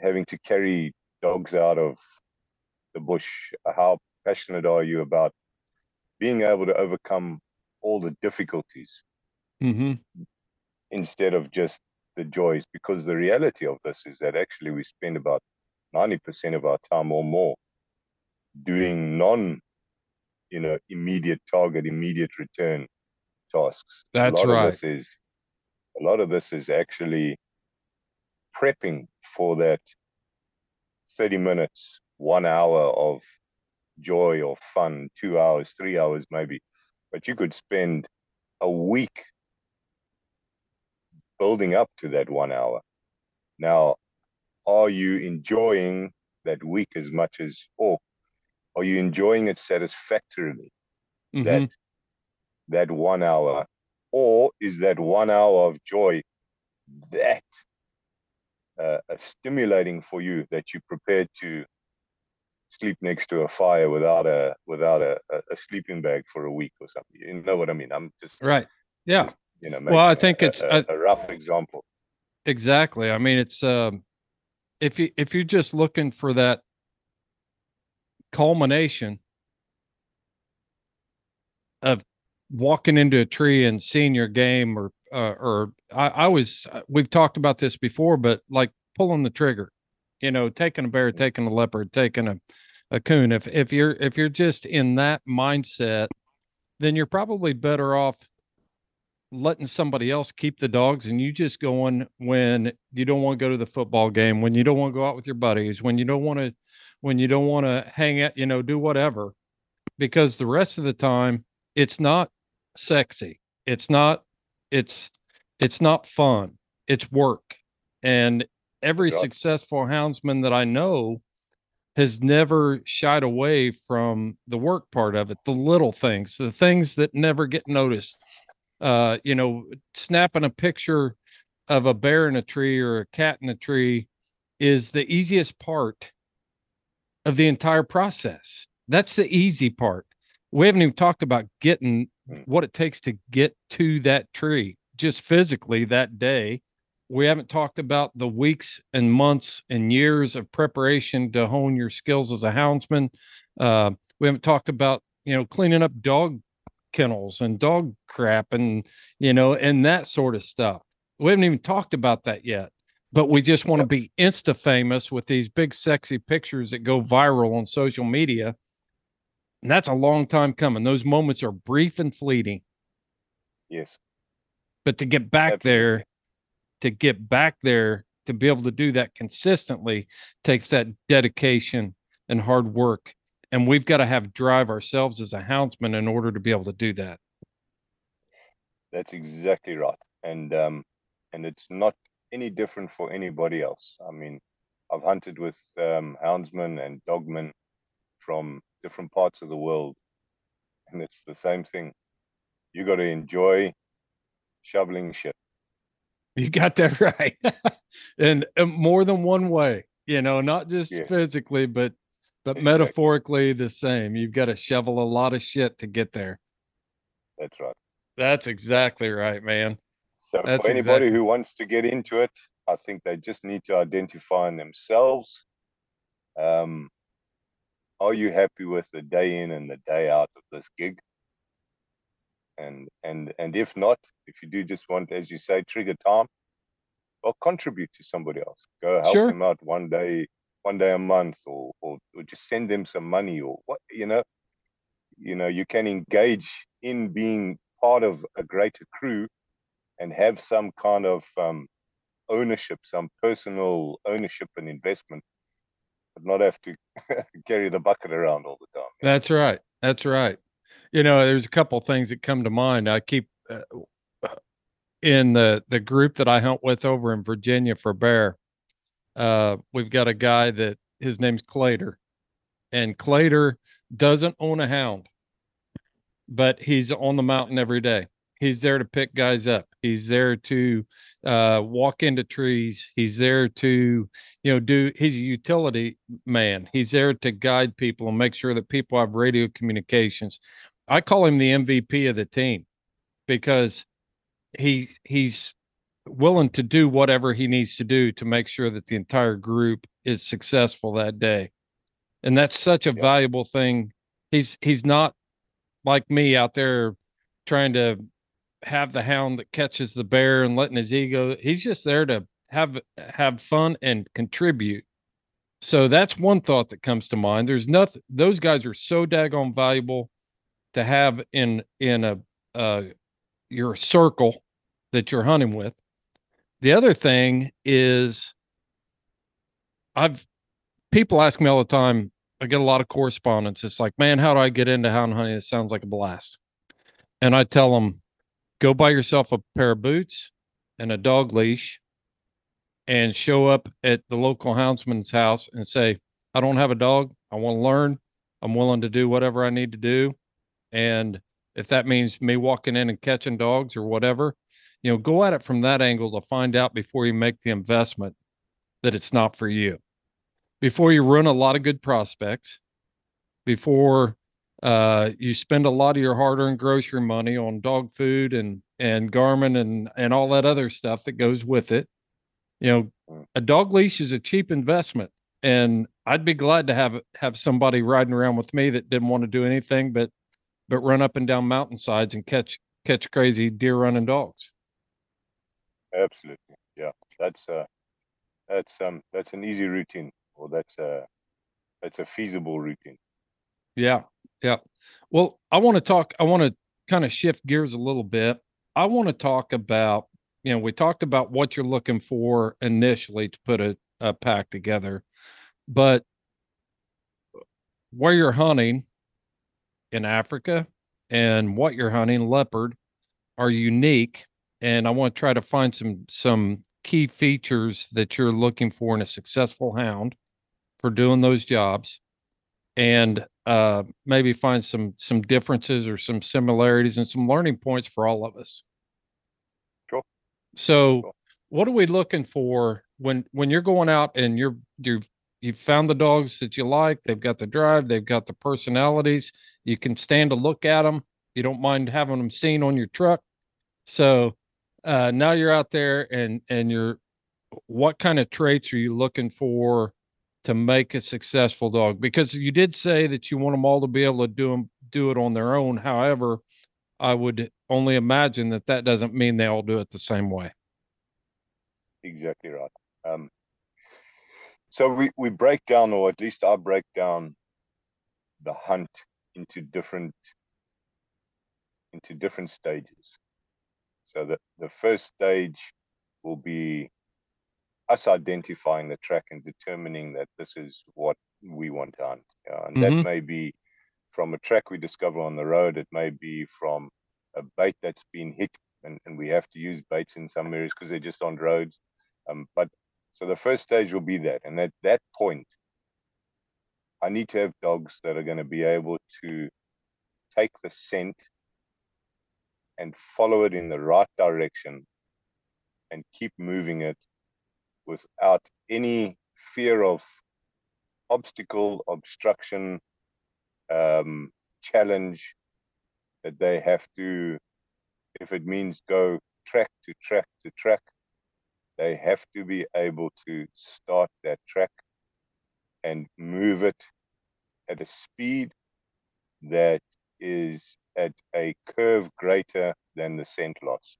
having to carry dogs out of the bush? How passionate are you about being able to overcome all the difficulties Mm-hmm. instead of just the joys? Because the reality of this is that actually we spend about 90% of our time or more doing non you know immediate target immediate return tasks. That's a lot right. of this is a lot of this is actually prepping for that 30 minutes one hour of joy or fun two hours three hours maybe. But you could spend a week building up to that one hour. Now are you enjoying that week as much as or are you enjoying it satisfactorily Mhm. that that one hour or is that one hour of joy that uh, stimulating for you that you're prepared to sleep next to a fire without a without a, a, a sleeping bag for a week or something you know what i mean i'm just Right. Yeah. you know Well, I think a, it's- a rough example Exactly. I mean, it's um, if you if you're just looking for that culmination of walking into a tree and seeing your game, or uh, or I, I was uh, we've talked about this before, but like pulling the trigger, you know, taking a bear, taking a leopard, taking a a coon. If if you're if you're just in that mindset, then you're probably better off letting somebody else keep the dogs and you just going when you don't want to go to the football game, when you don't want to go out with your buddies, when you don't want to, when you don't want to hang out, you know, do whatever. Because the rest of the time, it's not sexy. It's not, it's, it's not fun. It's work. And every successful houndsman that I know has never shied away from the work part of it, the little things, the things that never get noticed uh, you know, snapping a picture of a bear in a tree or a cat in a tree is the easiest part of the entire process. That's the easy part. We haven't even talked about getting Mm. what it takes to get to that tree just physically that day. We haven't talked about the weeks and months and years of preparation to hone your skills as a houndsman. Uh, we haven't talked about, you know, cleaning up dog kennels and dog crap and you know and that sort of stuff we haven't even talked about that yet but we just want to be insta famous with these big sexy pictures that go viral on social media. And that's a long time coming. Those moments are brief and fleeting. Yes. But to get back Absolutely. there to get back there to be able to do that consistently takes that dedication and hard work. And we've got to have drive ourselves as a houndsman in order to be able to do that. That's exactly right. And um, and it's not any different for anybody else. I mean, I've hunted with um, houndsmen and dogmen from different parts of the world, and it's the same thing. You got to enjoy shoveling shit. You got that right. and uh, more than one way, you know, not just Yes. physically, but but Exactly. metaphorically the same. You've got to shovel a lot of shit to get there. That's right. That's exactly right, man. So That's for anybody exactly- who wants to get into it, I think they just need to identify in themselves. Um, are you happy with the day in and the day out of this gig? And and and if not, if you do just want, as you say, trigger time, or contribute to somebody else. Go help Sure. them out one day, one day a month, or, or or just send them some money, or what you know. You know, you can engage in being part of a greater crew and have some kind of um, ownership, some personal ownership and investment, but not have to carry the bucket around all the time. That's right. That's right. You know, there's a couple things that come to mind. I keep uh, in the the group that I hunt with over in Virginia for bear. Uh, we've got a guy that his name's Clater, and Clater doesn't own a hound, but he's on the mountain every day. He's there to pick guys up. He's there to uh, walk into trees. He's there to, you know, do. He's a utility man. He's there to guide people and make sure that people have radio communications. I call him the MVP of the team because he he's willing to do whatever he needs to do to make sure that the entire group is successful that day. And that's such a Yeah. valuable thing. He's he's not like me out there trying to have the hound that catches the bear and letting his ego. He's just there to have have fun and contribute. So that's one thought that comes to mind. There's nothing those guys are so daggone valuable to have in in a uh your circle that you're hunting with. The other thing is I've people ask me all the time, I get a lot of correspondence. It's like, man, how do I get into hound hunting? It sounds like a blast. And I tell them, go buy yourself a pair of boots and a dog leash and show up at the local houndsman's house and say, I don't have a dog. I want to learn. I'm willing to do whatever I need to do. And if that means me walking in and catching dogs or whatever, you know, go at it from that angle to find out before you make the investment that it's not for you. Before you ruin a lot of good prospects, before uh, you spend a lot of your hard-earned grocery money on dog food and and Garmin and and all that other stuff that goes with it. You know, a dog leash is a cheap investment, and I'd be glad to have have somebody riding around with me that didn't want to do anything but but run up and down mountainsides and catch catch crazy deer running dogs. Absolutely, yeah. That's uh, that's um, that's an easy routine, or that's a that's a feasible routine. Yeah, yeah. Well, I want to talk. I want to kind of shift gears a little bit. I want to talk about. You know, we talked about what you're looking for initially to put a, a pack together, but where you're hunting in Africa and what you're hunting leopard are unique and I want to try to find some some key features that you're looking for in a successful hound for doing those jobs and uh maybe find some some differences or some similarities and some learning points for all of us. Sure. So Sure. what are we looking for when when you're going out and you're you've you've found the dogs that you like they've got the drive they've got the personalities you can stand to look at them you don't mind having them seen on your truck so uh now you're out there and and you're what kind of traits are you looking for to make a successful dog because you did say that you want them all to be able to do them do it on their own however i would only imagine that that doesn't mean they all do it the same way Exactly right. Um, so we, we break down, or at least I break down the hunt into different into different stages. So the, the first stage will be us identifying the track and determining that this is what we want to hunt. Uh, and Mhm. that may be from a track we discover on the road. It may be from a bait that's been hit, and, and we have to use baits in some areas because they're just on roads. Um, but so the first stage will be that, and at that point, I need to have dogs that are going to be able to take the scent and follow it in the right direction and keep moving it without any fear of obstacle, obstruction, um, challenge that they have to, if it means go track to track to track. They have to be able to start that track and move it at a speed that is at a curve greater than the scent loss.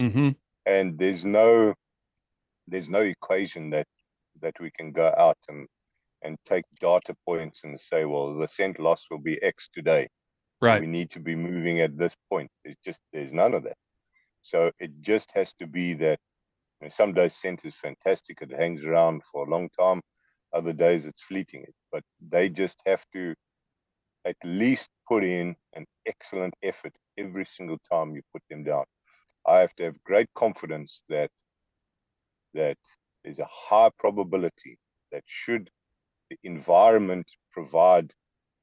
Mm-hmm. And there's no there's no equation that that we can go out and and take data points and say, well, the scent loss will be X today. Right. We need to be moving at this point. It's just there's none of that. So it just has to be that you know, some days scent is fantastic. It hangs around for a long time. Other days it's fleeting. But they just have to at least put in an excellent effort every single time you put them down. I have to have great confidence that that there's a high probability that should the environment provide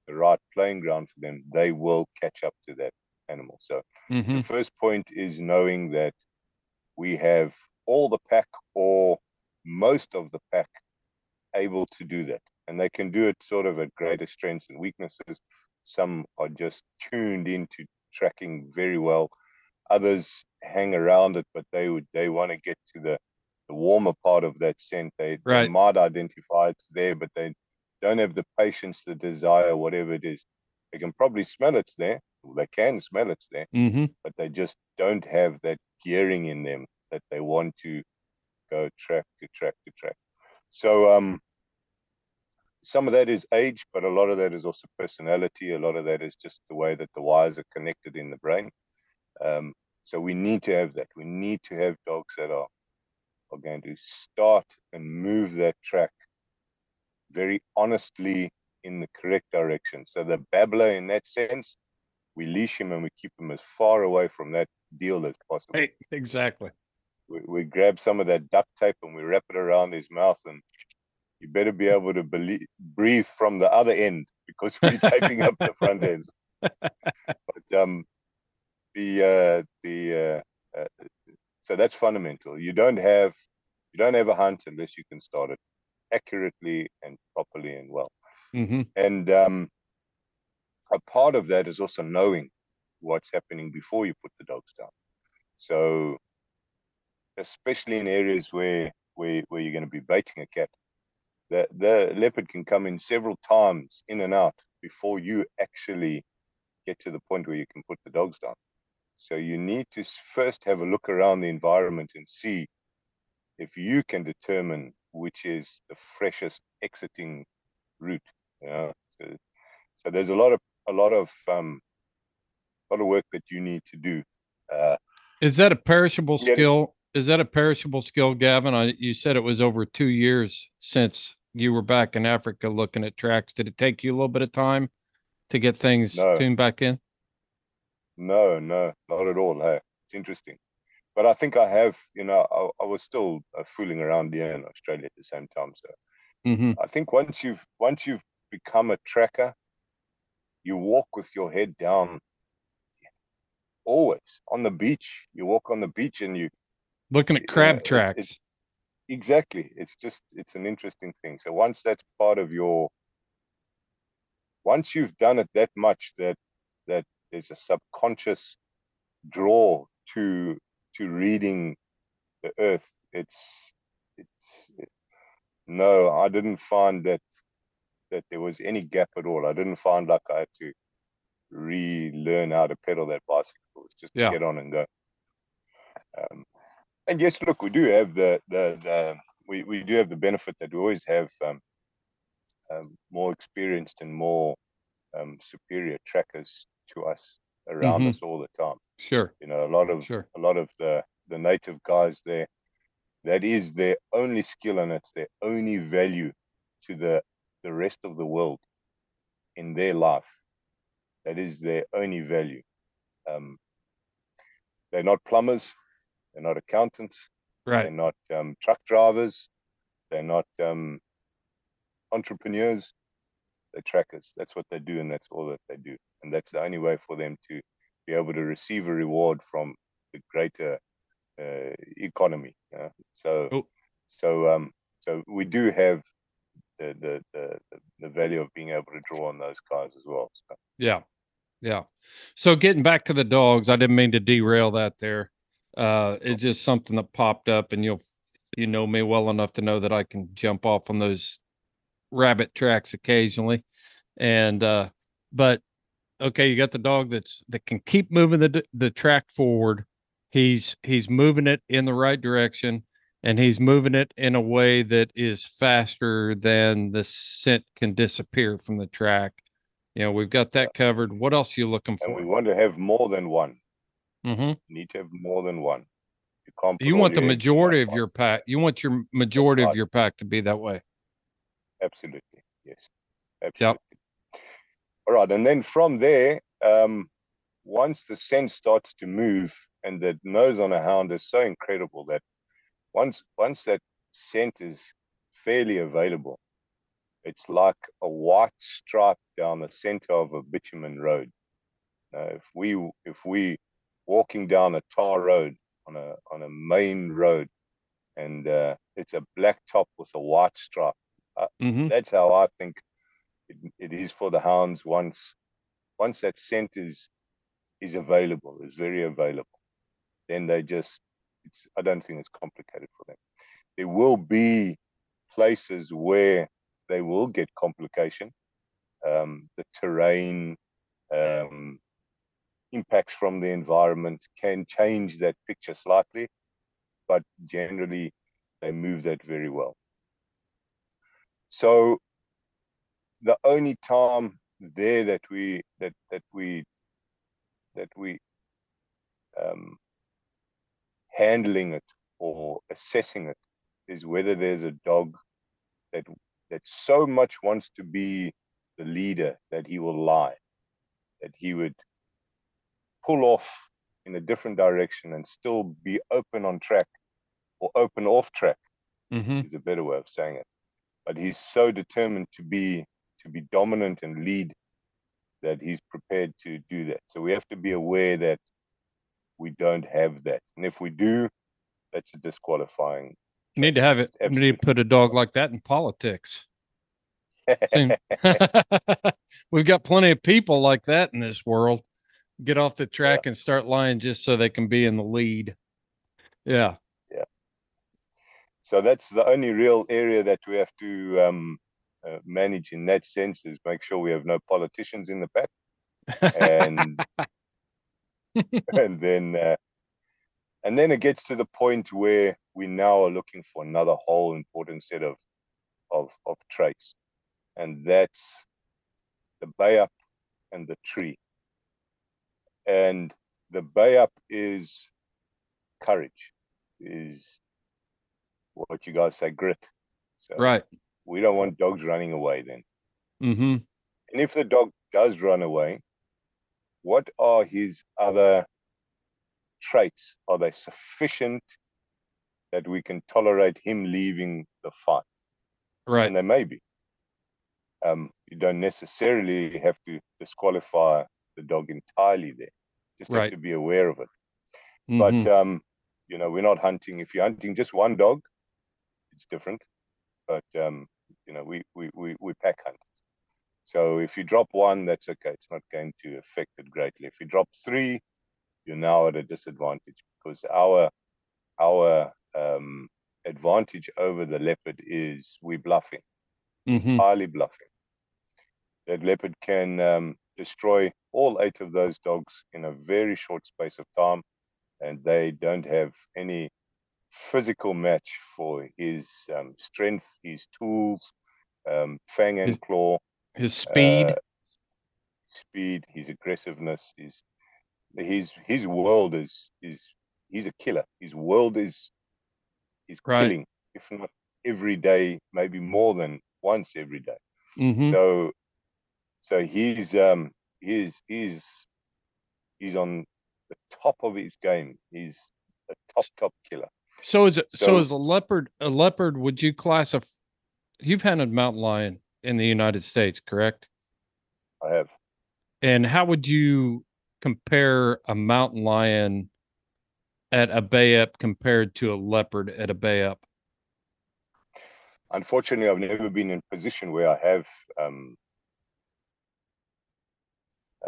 the right playing ground for them, they will catch up to that animal. So mm-hmm. the first point is knowing that we have all the pack or most of the pack able to do that. And they can do it sort of at greater strengths and weaknesses. Some are just tuned into tracking very well. Others hang around it, but they would they want to get to the the warmer part of that scent. They, right. they might identify it's there, but they don't have the patience, the desire, whatever it is. They can probably smell it's there. They can smell it's there, mm-hmm. but they just don't have that gearing in them that they want to go track to track to track. So um, some of that is age, but a lot of that is also personality. A lot of that is just the way that the wires are connected in the brain. Um, so we need to have that. We need to have dogs that are are going to start and move that track very honestly in the correct direction. So the babbler, in that sense, we leash him and we keep him as far away from that deal as possible. Hey, exactly. We, we grab some of that duct tape and we wrap it around his mouth, and you better be able to believe, breathe from the other end because we're taping up the front end. But um, the uh, the uh, uh, so that's fundamental. You don't have you don't have a hunt unless you can start it accurately and properly and well. Mm-hmm. And um, a part of that is also knowing what's happening before you put the dogs down. So, especially in areas where where, where you're going to be baiting a cat, the, the leopard can come in several times in and out before you actually get to the point where you can put the dogs down. So you need to first have a look around the environment and see if you can determine which is the freshest exiting route. You know? so, so there's a lot of a lot of um, a lot of work that you need to do. Uh, is that a perishable yeah, skill? Is that a perishable skill, Gavin? I, you said it was over two years since you were back in Africa looking at tracks. Did it take you a little bit of time to get things no. tuned back in? No, no, not at all. Hey, it's interesting but I think I have, you know, I, I was still uh, fooling around here in Australia at the same time. So mm-hmm. I think once you've once you've become a tracker, you walk with your head down. Always on the beach, you walk on the beach and you looking at crab know, tracks. It's, it's, exactly, it's just it's an interesting thing. So once that's part of your, once you've done it that much that that there's a subconscious draw to to reading the earth. It's it's it, no i didn't find that that there was any gap at all. I didn't find like i had to relearn how to pedal that bicycle. It was just yeah. get on and go. Um, and yes look we do have the the, the we, we do have the benefit that we always have um, um, more experienced and more um, superior trackers to us around mm-hmm. us all the time. Sure. You know, a lot of sure. a lot of the the native guys there, that is their only skill and it's their only value to the the rest of the world in their life. That is their only value. Um, they're not plumbers, they're not accountants, right? They're not um, truck drivers, they're not um, entrepreneurs. They're trackers. That's what they do, and that's all that they do and that's the only way for them to be able to receive a reward from the greater uh, economy. Uh, so, oh. so, um, so we do have the, the, the the value of being able to draw on those guys as well. So. Yeah, yeah. So getting back to the dogs, I didn't mean to derail that there. Uh, it's just something that popped up, and you'll you know me well enough to know that I can jump off on those rabbit tracks occasionally. And uh, but okay, you got the dog that's that can keep moving the the track forward. He's he's moving it in the right direction and he's moving it in a way that is faster than the scent can disappear from the track. You know, we've got that covered. What else are you looking for? And we want to have more than one. Mm-hmm. You need to have more than one. You. You want the your eggs in majority of your pack. You want your majority of your pack to be that way. Absolutely. Yes. Absolutely. All right. And then from there, um, once the scent starts to move and the nose on a hound is so incredible that once once that scent is fairly available, it's like a white stripe down the center of a bitumen road. Now, if we if we walking down a tar road on a on a main road and uh, it's a black top with a white stripe Mm-hmm. that's how I think it, it is for the hounds once once that scent is is available, is very available, then they just it's I don't think it's complicated for them. There will be places where they will get complication. Um, the terrain, um, impacts from the environment can change that picture slightly, but generally they move that very well. So the only time there that we that that we that we um, handling it or assessing it is whether there's a dog that that so much wants to be the leader that he will lie, that he would pull off in a different direction and still be open on track or open off track Mm-hmm. is a better way of saying it. But he's so determined to be to be dominant and lead that he's prepared to do that. So we have to be aware that we don't have that. And if we do, that's a disqualifying. You need to have it. You need to put a dog like that in politics. We've got plenty of people like that in this world. Get off the track and start lying just so they can be in the lead. Yeah. So that's the only real area that we have to um, uh, manage in that sense is make sure we have no politicians in the pack. and and then uh, and then it gets to the point where we now are looking for another whole important set of of of traits and that's the bay up and the tree and the bay up is courage is what you guys say grit so right. we don't want dogs running away then Mm-hmm. and if the dog does run away, what are his other traits? Are they sufficient that we can tolerate him leaving the fight? Right. And they may be. Um, you don't necessarily have to disqualify the dog entirely there. Just Right. have to be aware of it. Mhm. But um, you know, we're not hunting. If you're hunting just one dog, it's different. But um, you know, we we we we pack hunt. So if you drop one, that's okay. It's not going to affect it greatly. If you drop three, you're now at a disadvantage because our our um, advantage over the leopard is we bluffing, Mhm. highly bluffing. That leopard can um, destroy all eight of those dogs in a very short space of time, and they don't have any physical match for his um, strength, his tools, um, fang and His- claw, His speed. uh, speed, his aggressiveness, his his his world is is he's a killer. His world is is Right. killing, if not every day, maybe more than once every day. Mhm. So so he's um he's he's he's on the top of his game. He's a top top killer. So is it so, So- is a leopard a leopard would you classify you've hunted mountain lion in the United States, correct? I have. And how would you compare a mountain lion at a bay up compared to a leopard at a bay up? Unfortunately, I've never been in a position where I have um,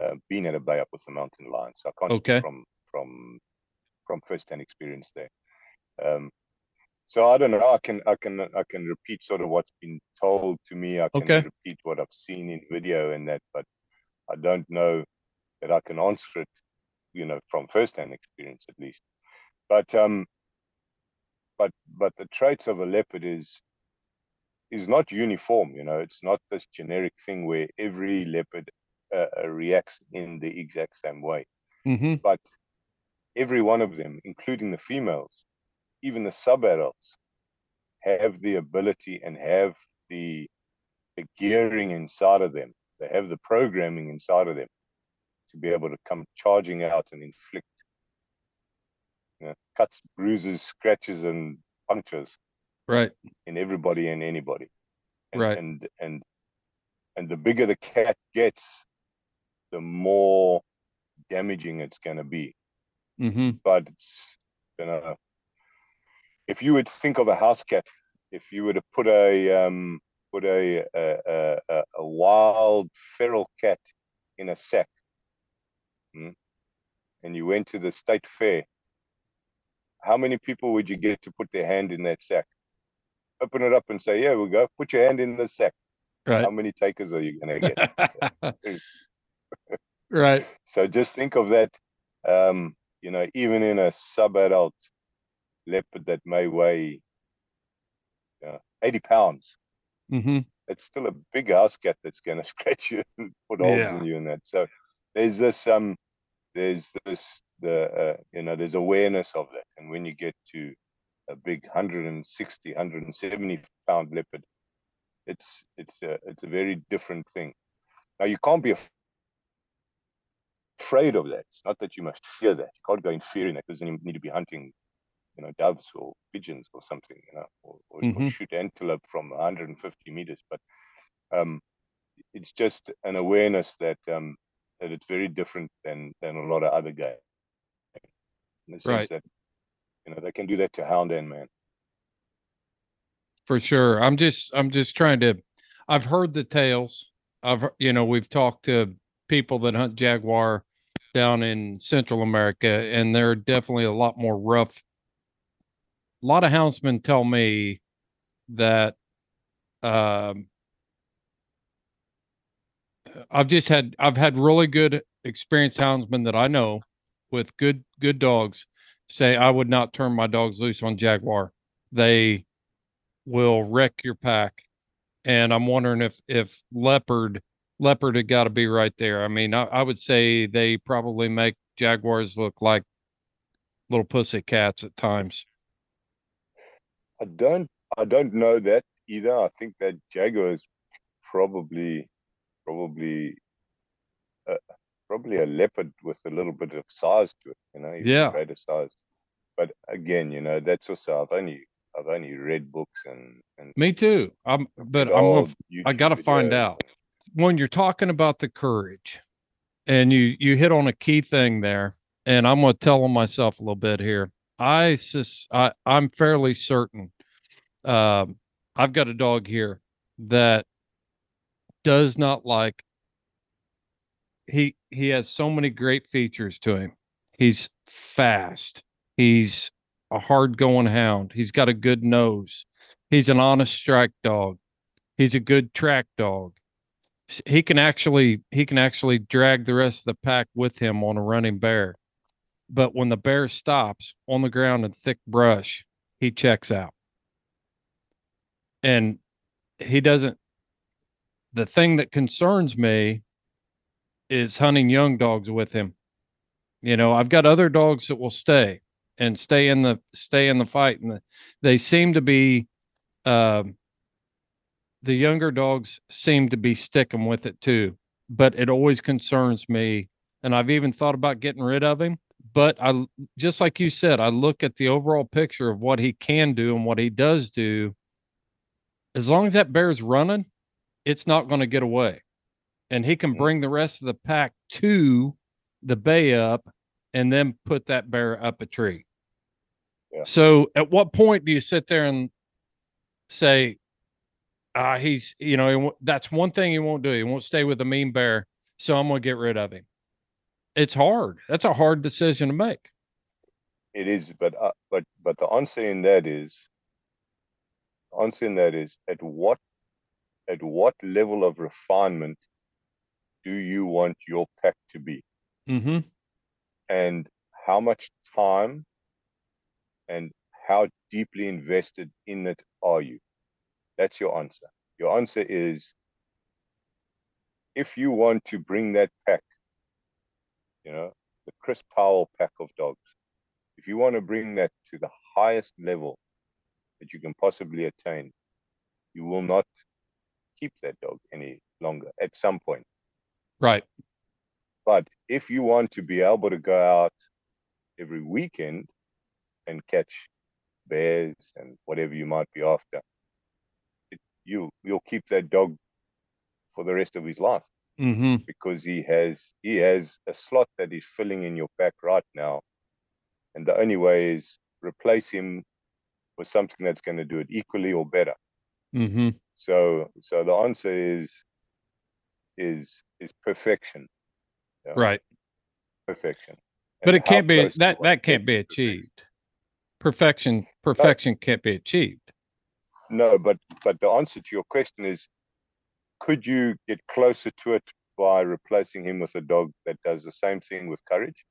uh, been at a bay up with a mountain lion, so I can't Okay. speak from from from first-hand experience there. Um, so I don't know. I can I can I can repeat sort of what's been told to me. I can Okay. repeat what I've seen in video and that, but I don't know that I can answer it, you know, from first-hand experience at least. But um, but but the traits of a leopard is is not uniform. You know, it's not this generic thing where every leopard uh, uh, reacts in the exact same way. Mm-hmm. But every one of them, including the females, even the sub-adults, have the ability and have the the gearing inside of them. They have the programming inside of them to be able to come charging out and inflict you know, cuts, bruises, scratches, and punctures Right. in everybody and anybody. And, Right. And and and the bigger the cat gets, the more damaging it's going to be. Mm-hmm. But it's you know, if you would think of a house cat, if you were to put a um, put a a, a a wild feral cat in a sack, hmm, and you went to the state fair, how many people would you get to put their hand in that sack? Open it up and say, "Yeah, we go. Put your hand in the sack." Right. How many takers are you going to get? right. so just think of that. Um, you know, even in a sub-adult leopard that may weigh uh, 80 pounds, Mm-hmm. it's still a big house cat that's going to scratch you and put holes Yeah. in you and that. So there's this um, there's this the uh, you know there's awareness of that, and when you get to a big 160, 170 pound leopard, it's it's a it's a very different thing. Now you can't be af- afraid of that. It's not that you must fear that. You can't go in fear fearing that because then you need to be hunting, you know, doves or pigeons or something, you know, or, or, or Mhm. shoot antelope from 150 meters. But um, it's just an awareness that um, that it's very different than than a lot of other guys. In the sense Right. that you know they can do that to hound and man. For sure. I'm just I'm just trying to I've heard the tales. I've you know, we've talked to people that hunt jaguar down in Central America and they're definitely a lot more rough. A lot of houndsmen tell me that um I've just had I've had really good experienced houndsmen that I know with good good dogs say I would not turn my dogs loose on jaguar. They will wreck your pack. And I'm wondering if if leopard leopard had got to be right there. I mean, I, I would say they probably make jaguars look like little pussy cats at times. I don't I don't know that either. I think that Jaguar is probably probably uh, probably a leopard with a little bit of size to it, you know, even Yeah. greater size. But again, you know, that's also I've only I've only read books and and Me too. I'm but I'm gonna I gotta find out. when you're talking about the courage and you you hit on a key thing there and i'm going to tell on myself a little bit here i sus I, i'm fairly certain um i've got a dog here that does not like he he has so many great features to him. He's fast. He's a hard going hound. He's got a good nose. He's an honest strike dog. He's a good track dog. He can actually he can actually drag the rest of the pack with him on a running bear. But when the bear stops on the ground in thick brush he checks out and he doesn't the thing that concerns me is hunting young dogs with him. You know i've got other dogs that will stay and stay in the stay in the fight and the, they seem to be um the younger dogs seem to be sticking with it too but it always concerns me and i've even thought about getting rid of him but i just like you said i look at the overall picture of what he can do and what he does do as long as that bear's running it's not going to get away. And he can Mhm. bring the rest of the pack to the bay up and then put that bear up a tree. Yeah. so at what point do you sit there and say uh, he's you know he, won't- that's one thing he won't do. He won't stay with a mean bear so i'm gonna get rid of him. It's hard. That's a hard decision to make. It is, but uh, but but the answer in that is answer in that is at what at what level of refinement do you want your pack to be? Mm-hmm. And how much time and how deeply invested in it are you? That's your answer. Your answer is if you want to bring that pack, you know, the Chris Powell pack of dogs, if you want to bring that to the highest level that you can possibly attain, you will not keep that dog any longer at some point. Right. But if you want to be able to go out every weekend and catch bears and whatever you might be after, it, you you'll keep that dog for the rest of his life Mm-hmm. because he has he has a slot that he's filling in your pack right now, and the only way is replace him with something that's going to do it equally or better. Mm-hmm. So so the answer is is is perfection. Right. perfection. But it can't be close do you that that can't be perfection? achieved. Perfection perfection can't be achieved. No, but but the answer to your question is, could you get closer to it by replacing him with a dog that does the same thing with courage?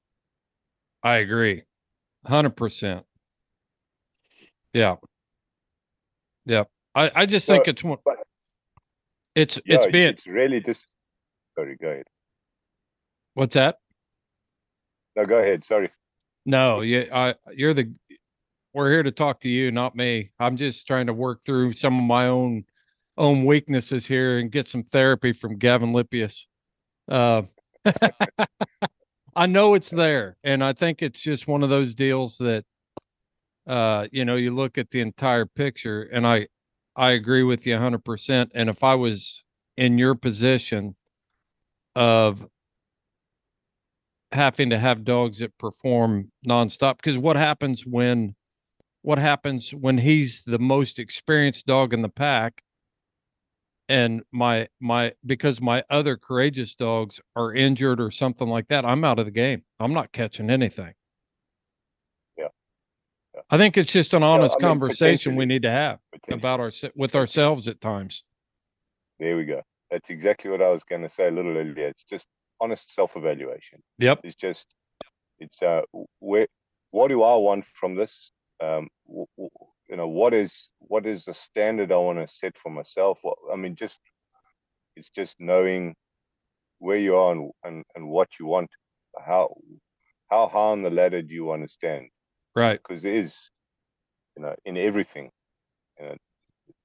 I agree. Hundred percent. Yeah. Yeah. I, I just So, think it's one but- it's Yeah, it's being it's really just. Sorry, go ahead. what's that? No, go ahead. Sorry. No, you I you're the we're here to talk to you, not me. I'm just trying to work through some of my own own weaknesses here and get some therapy from Gavin Lipjes. Uh, I know it's there, and I think it's just one of those deals that uh, you know, you look at the entire picture and I I agree with you 100% and if I was in your position of having to have dogs that perform nonstop because what happens when what happens when he's the most experienced dog in the pack and my my because my other courageous dogs are injured or something like that i'm out of the game i'm not catching anything. I think it's just an honest I mean, conversation we need to have about our with ourselves at times There we go. That's exactly what I was going to say a little earlier. It's just honest self-evaluation. yep It's just, it's uh, where, what do I want from this? Um, w- w- you know, what is what is the standard I want to set for myself? What I mean, just it's just knowing where you are and, and, and what you want. How how high on the ladder do you want to stand? Right Because it is, you know, in everything, you know,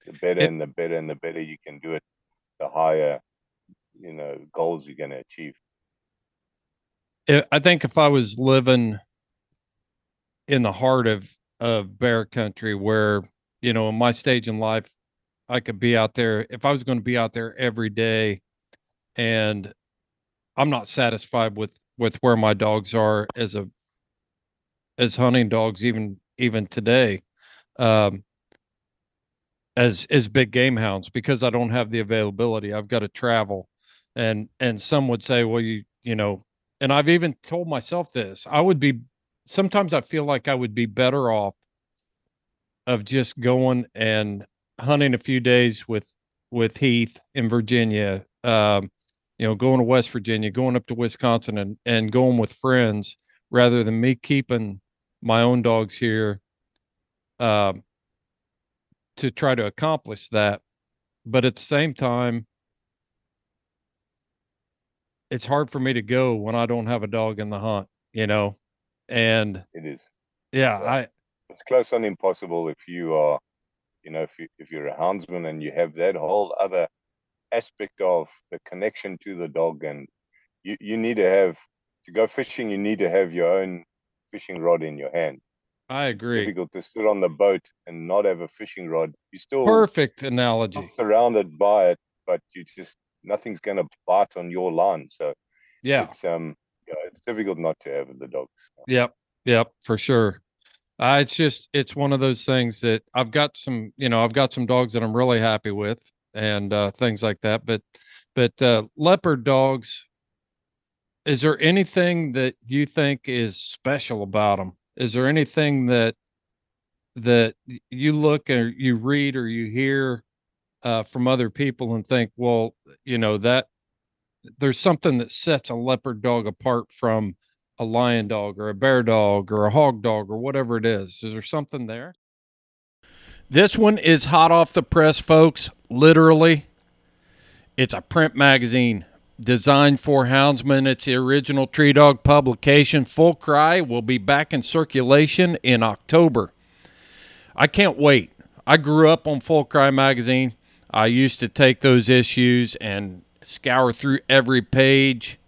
the better It- and the better and the better you can do it, the higher, you know, goals you're going to achieve. I- I think if I was living in the heart of of bear country, where you know, in my stage in life, I could be out there. If I was going to be out there every day, and I'm not satisfied with with where my dogs are as a as hunting dogs, even even today, um, as as big game hounds, because I don't have the availability. I've got to travel, and and some would say, well, you you know, and I've even told myself this. I would be sometimes I feel like I would be better off of just going and hunting a few days with with Heath in Virginia, um, you know, going to West Virginia, going up to Wisconsin and and going with friends rather than me keeping my own dogs here um to try to accomplish that. But at the same time, it's hard for me to go when I don't have a dog in the hunt, you know. And It is. yeah, Yeah. I It's close on impossible if you are, you know, if you if you're a houndsman and you have that whole other aspect of the connection to the dog, and you you need to have to go fishing. You need to have your own fishing rod in your hand. I agree. It's difficult to sit on the boat and not have a fishing rod. You still Perfect analogy. surrounded by it, but you just nothing's going to bite on your line. So Yeah. it's um yeah, it's difficult not to have the dogs. Yep. Yep. For sure. Uh, it's just it's one of those things that I've got some, you know, I've got some dogs that I'm really happy with and uh things like that. But but uh leopard dogs, is there anything that you think is special about them? is there anything that that you look or you read or you hear uh, from other people and think, well, you know that there's something that sets a leopard dog apart from a lion dog or a bear dog or a hog dog or whatever it is. Is there something there? This one is hot off the press, folks. Literally, it's a print magazine designed for houndsmen. It's the original Tree Dog publication. Full Cry will be back in circulation in October. I can't wait. I grew up on Full Cry magazine. I used to take those issues and scour through every page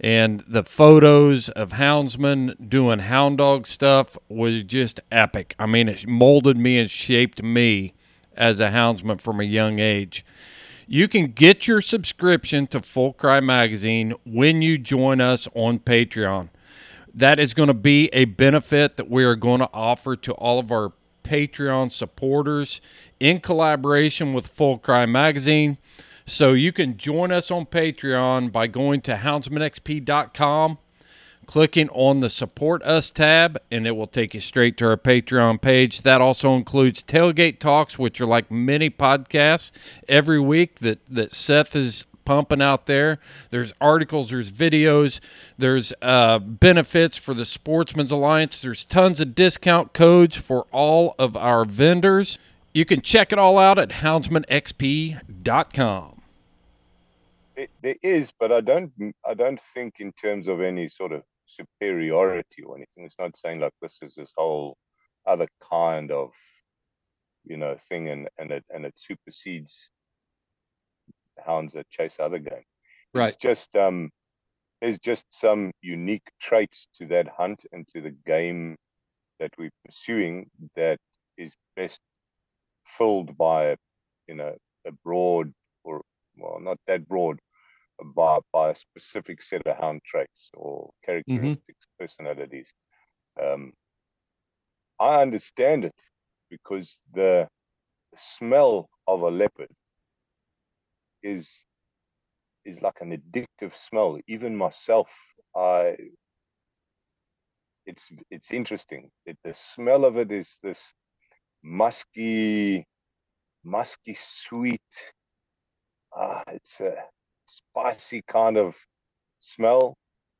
and the photos of houndsmen doing hound dog stuff was just epic. I mean, it molded me and shaped me as a houndsman from a young age. You can get your subscription to Full Cry Magazine when you join us on Patreon. That is going to be a benefit that we are going to offer to all of our Patreon supporters in collaboration with Full Cry Magazine. So you can join us on Patreon by going to houndsmanxp.com, clicking on the Support Us tab, and it will take you straight to our Patreon page. That also includes tailgate talks, which are like mini podcasts every week that, that Seth is pumping out there. There's articles, there's videos, there's uh, benefits for the Sportsman's Alliance. There's tons of discount codes for all of our vendors. You can check it all out at houndsmanxp.com. It, there is, but I don't. I don't think in terms of any sort of superiority or anything. It's not saying like this is this whole other kind of, you know, thing, and and it and it supersedes hounds that chase other game. Right. It's just um, there's just some unique traits to that hunt and to the game that we're pursuing that is best filled by, you know, a broad or well, not that broad, by, by a specific set of hound traits or characteristics, mm-hmm. personalities. Um, I understand it because the smell of a leopard is is like an addictive smell. Even myself, I it's it's interesting. It, the smell of it is this musky, musky sweet. Ah, it's a spicy kind of smell.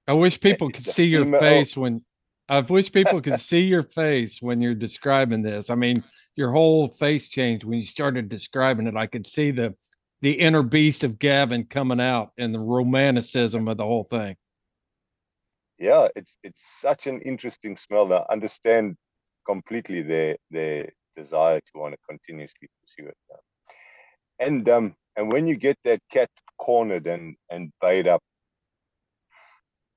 I wish people could see your face when I wish people could see your face when you're describing this. I mean, your whole face changed when you started describing it. I could see the the inner beast of Gavin coming out and the romanticism of the whole thing. Yeah, it's it's such an interesting smell. I understand completely their their desire to want to continuously pursue it. And um and when you get that cat cornered and and bayed up,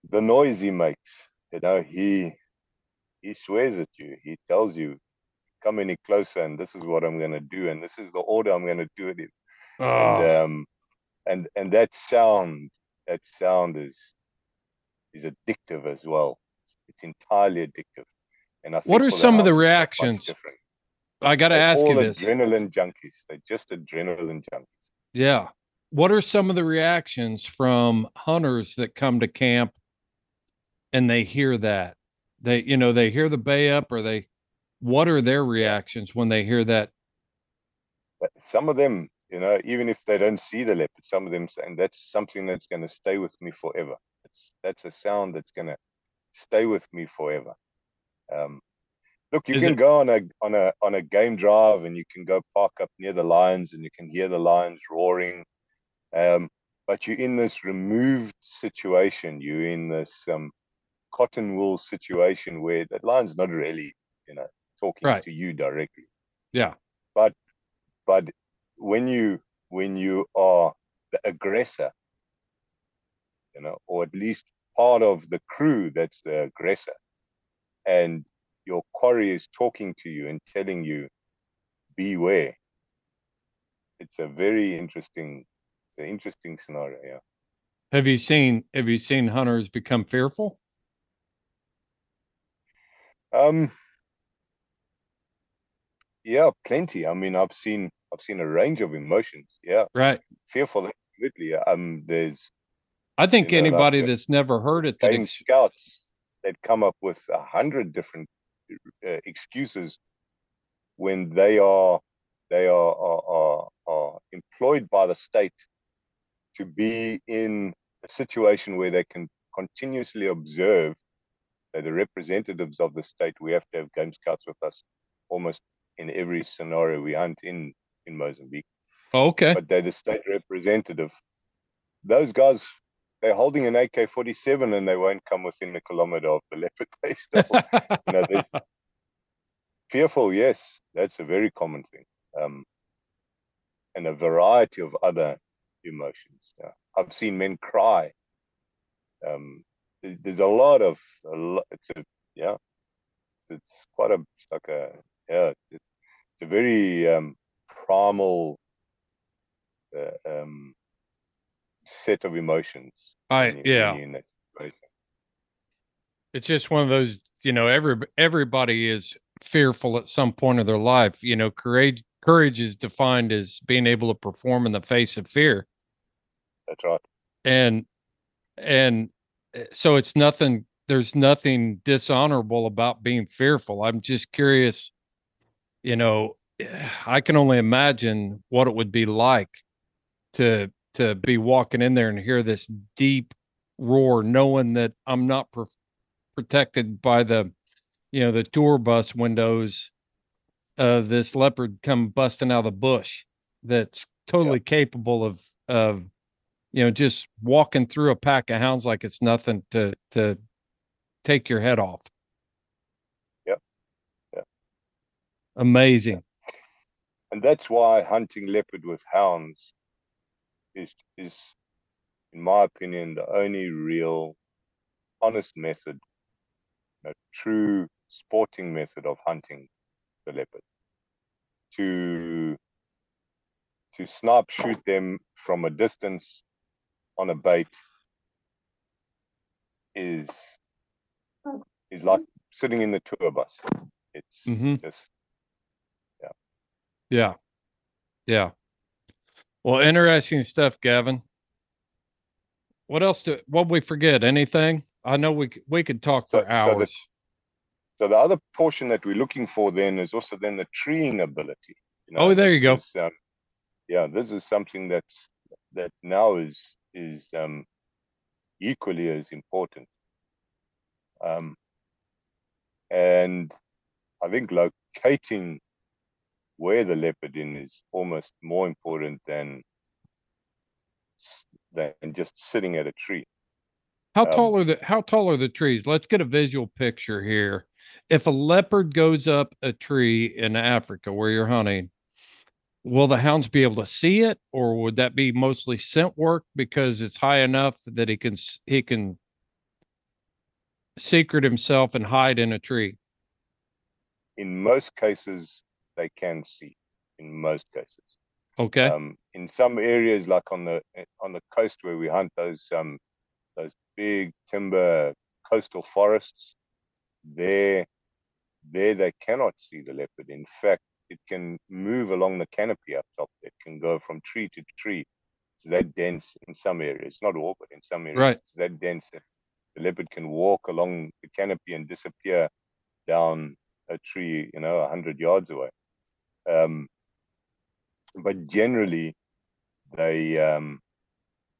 the noise he makes, you know, he he swears at you. He tells you, "Come any closer, and this is what I'm going to do, and this is the order I'm going to do it in." Oh. And ah. um, and and that sound, that sound is is addictive as well. It's, it's entirely addictive. And I what are some of the reactions? I got to ask you this. Adrenaline junkies. They're just adrenaline junkies. Yeah what are some of the reactions from hunters that come to camp and they hear that? They you know they hear the bay up or they what are their reactions when they hear that? Some of them you know even if they don't see the leopard some of them saying that's something that's going to stay with me forever. It's that's a sound that's going to stay with me forever. Um, look you Is can it... go on a on a on a game drive and you can go park up near the lions and you can hear the lions roaring um, but you're in this removed situation. You're in this um, cotton wool situation where that lion's not really, you know, talking right. to you directly. Yeah. But but when you when you are the aggressor, you know, or at least part of the crew that's the aggressor, and your quarry is talking to you and telling you, beware. It's a very interesting an interesting scenario. Yeah. Have you seen Have you seen hunters become fearful? Um. Yeah, plenty. I mean, I've seen I've seen a range of emotions. Yeah. Right. Fearful. Absolutely. Um. There's. I think you know, anybody like that's never heard it. That ex- scouts that come up with a hundred different uh, excuses when they are they are, are, are, are employed by the state to be in a situation where they can continuously observe the representatives of the state. We have to have game scouts with us almost in every scenario we hunt in in Mozambique. Okay. But they're the state representative. Those guys, they're holding an AK-47 and they won't come within a kilometer of the leopard. They still, you know, fearful. Yes, that's a very common thing, um, and a variety of other emotions. Yeah. I've seen men cry. Um, there's a lot of a lot, it's a yeah it's quite a it's like a yeah it's, it's a very um, primal uh, um, set of emotions I yeah it's just one of those you know every everybody is fearful at some point of their life you know courage courage is defined as being able to perform in the face of fear. That's right. And and Eh, so it's nothing there's nothing dishonorable about being fearful. I'm just curious you know i can only imagine what it would be like to to be walking in there and hear this deep roar knowing that i'm not protected by the you know the tour bus windows uh this leopard come busting out of the bush that's totally capable of of you know, just walking through a pack of hounds like it's nothing to to take your head off. Yep. Yeah. Amazing. And that's why hunting leopard with hounds is is in my opinion the only real honest method, a true sporting method of hunting the leopard. To to snipe shoot them from a distance on a bait is is like sitting in the tour bus. It's mm-hmm. just yeah. Yeah. Yeah. Well, interesting stuff, Gavin. What else do what we forget? Anything? I know we we could talk for so, hours. So the, so the, other portion that we're looking for then is also then the treeing ability. You know, oh, there you go. Is, um, yeah, this is something that's that now is is um, equally as important. Um, and I think locating where the leopard in is almost more important than than just sitting at a tree. How um, tall are the how tall are the trees? Let's get a visual picture here. If a leopard goes up a tree in Africa where you're hunting, will the hounds be able to see it or would that be mostly scent work because it's high enough that he can he can secret himself and hide in a tree in most cases they can see in most cases okay um, in some areas like on the on the coast where we hunt those um those big timber coastal forests there there they cannot see the leopard in fact it can move along the canopy up top. It can go from tree to tree. It's that dense in some areas, not all, but in some areas, right. it's that dense that the leopard can walk along the canopy and disappear down a tree, you know, a hundred yards away. Um, but generally, they um,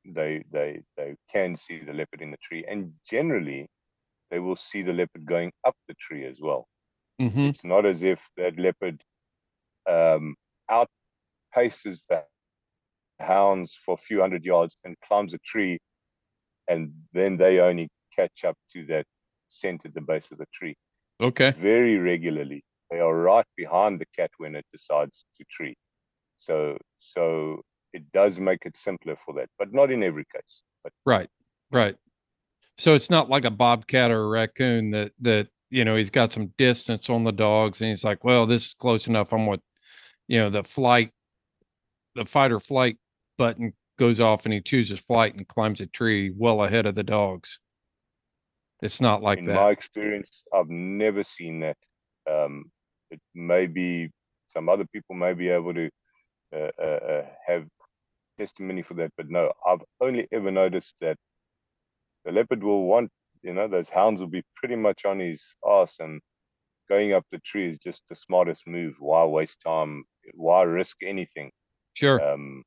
they they they can see the leopard in the tree, and generally, they will see the leopard going up the tree as well. Mm-hmm. It's not as if that leopard um, outpaces the hounds for a few hundred yards and climbs a tree, and then they only catch up to that scent at the base of the tree. Okay. Very regularly, they are right behind the cat when it decides to tree. So, so it does make it simpler for that, but not in every case. But right, right. So it's not like a bobcat or a raccoon that that you know he's got some distance on the dogs and he's like, well, this is close enough. I'm what you know the flight the fight or flight button goes off and he chooses flight and climbs a tree well ahead of the dogs it's not like in that in my experience i've never seen that um it may be some other people may be able to uh, uh, uh, have testimony for that but no i've only ever noticed that the leopard will want you know those hounds will be pretty much on his ass and going up the tree is just the smartest move. Why waste time? Why risk anything? Sure. Um,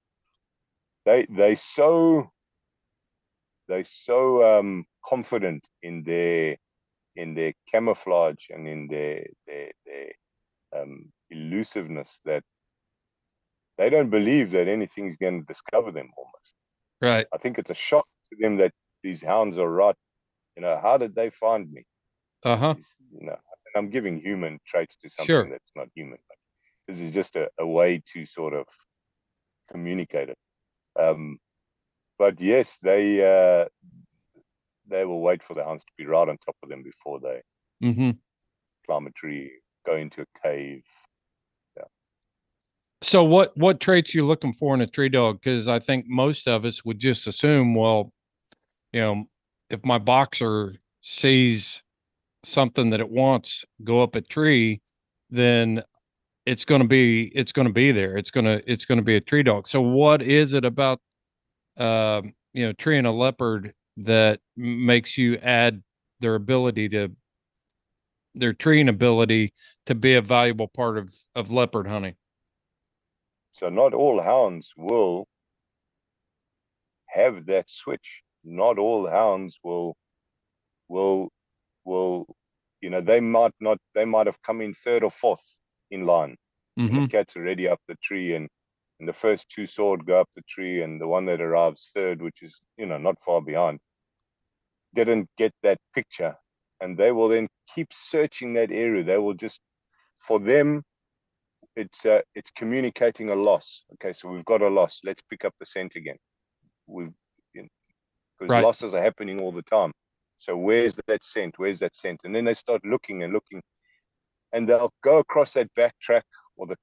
they they so they so um, confident in their in their camouflage and in their their, their um, elusiveness that they don't believe that anything's going to discover them almost. Right. I think it's a shock to them that these hounds are right. You know, how did they find me? Uh huh. You know, and I'm giving human traits to something Sure. that's not human. But this is just a, a way to sort of communicate it. Um, but yes, they uh, they will wait for the hounds to be right on top of them before they Mm-hmm. climb a tree, go into a cave. So what what traits you looking for in a tree dog? Because I think most of us would just assume, well, you know, if my boxer sees something that it wants go up a tree, then it's going to be it's going to be there. It's going to it's going to be a tree dog. So what is it about, um, you know, treeing a leopard that makes you add their ability to their treeing ability to be a valuable part of of leopard hunting? So not all hounds will have that switch. Not all hounds will will will you know they might not they might have come in third or fourth in line. Mm-hmm. The cat's already up the tree and and the first two sword go up the tree and the one that arrives third, which is you know not far behind, didn't get that picture. And they will then keep searching that area. They will just for them it's uh, it's communicating a loss. Okay, so we've got a loss. Let's pick up the scent again. We've because Right. losses are happening all the time. So where's that scent? Where's that scent? And then they start looking and looking, and they'll go across that back track or the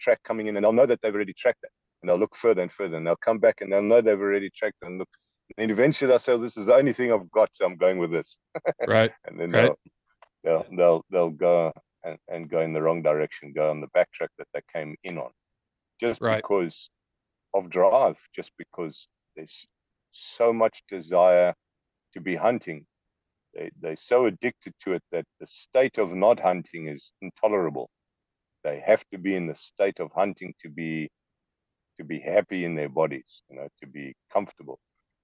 track coming in, and they'll know that they've already tracked it, and they'll look further and further, and they'll come back and they'll know they've already tracked it and look. And eventually they'll say, "This is the only thing I've got, so I'm going with this." Right. and then Right. they'll, they'll they'll they'll go and, and go in the wrong direction, go on the backtrack that they came in on, just Right. because of drive, just because there's so much desire to be hunting. They they're so addicted to it that the state of not hunting is intolerable. They have to be in the state of hunting to be to be happy in their bodies, you know, to be comfortable.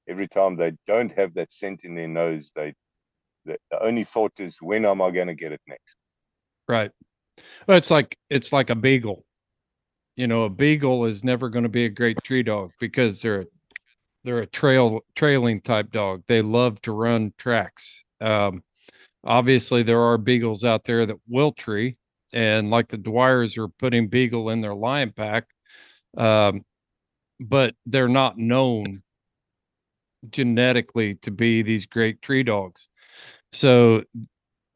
Every time they don't have that scent in their nose, they the, the only thought is when am I going to get it next? Right. Well, it's like it's like a beagle. You know, a beagle is never going to be a great tree dog because they're they're a trail trailing type dog. They love to run tracks. Um, obviously, there are beagles out there that will tree, and like the Dwyers are putting beagle in their lion pack, um, but they're not known genetically to be these great tree dogs. So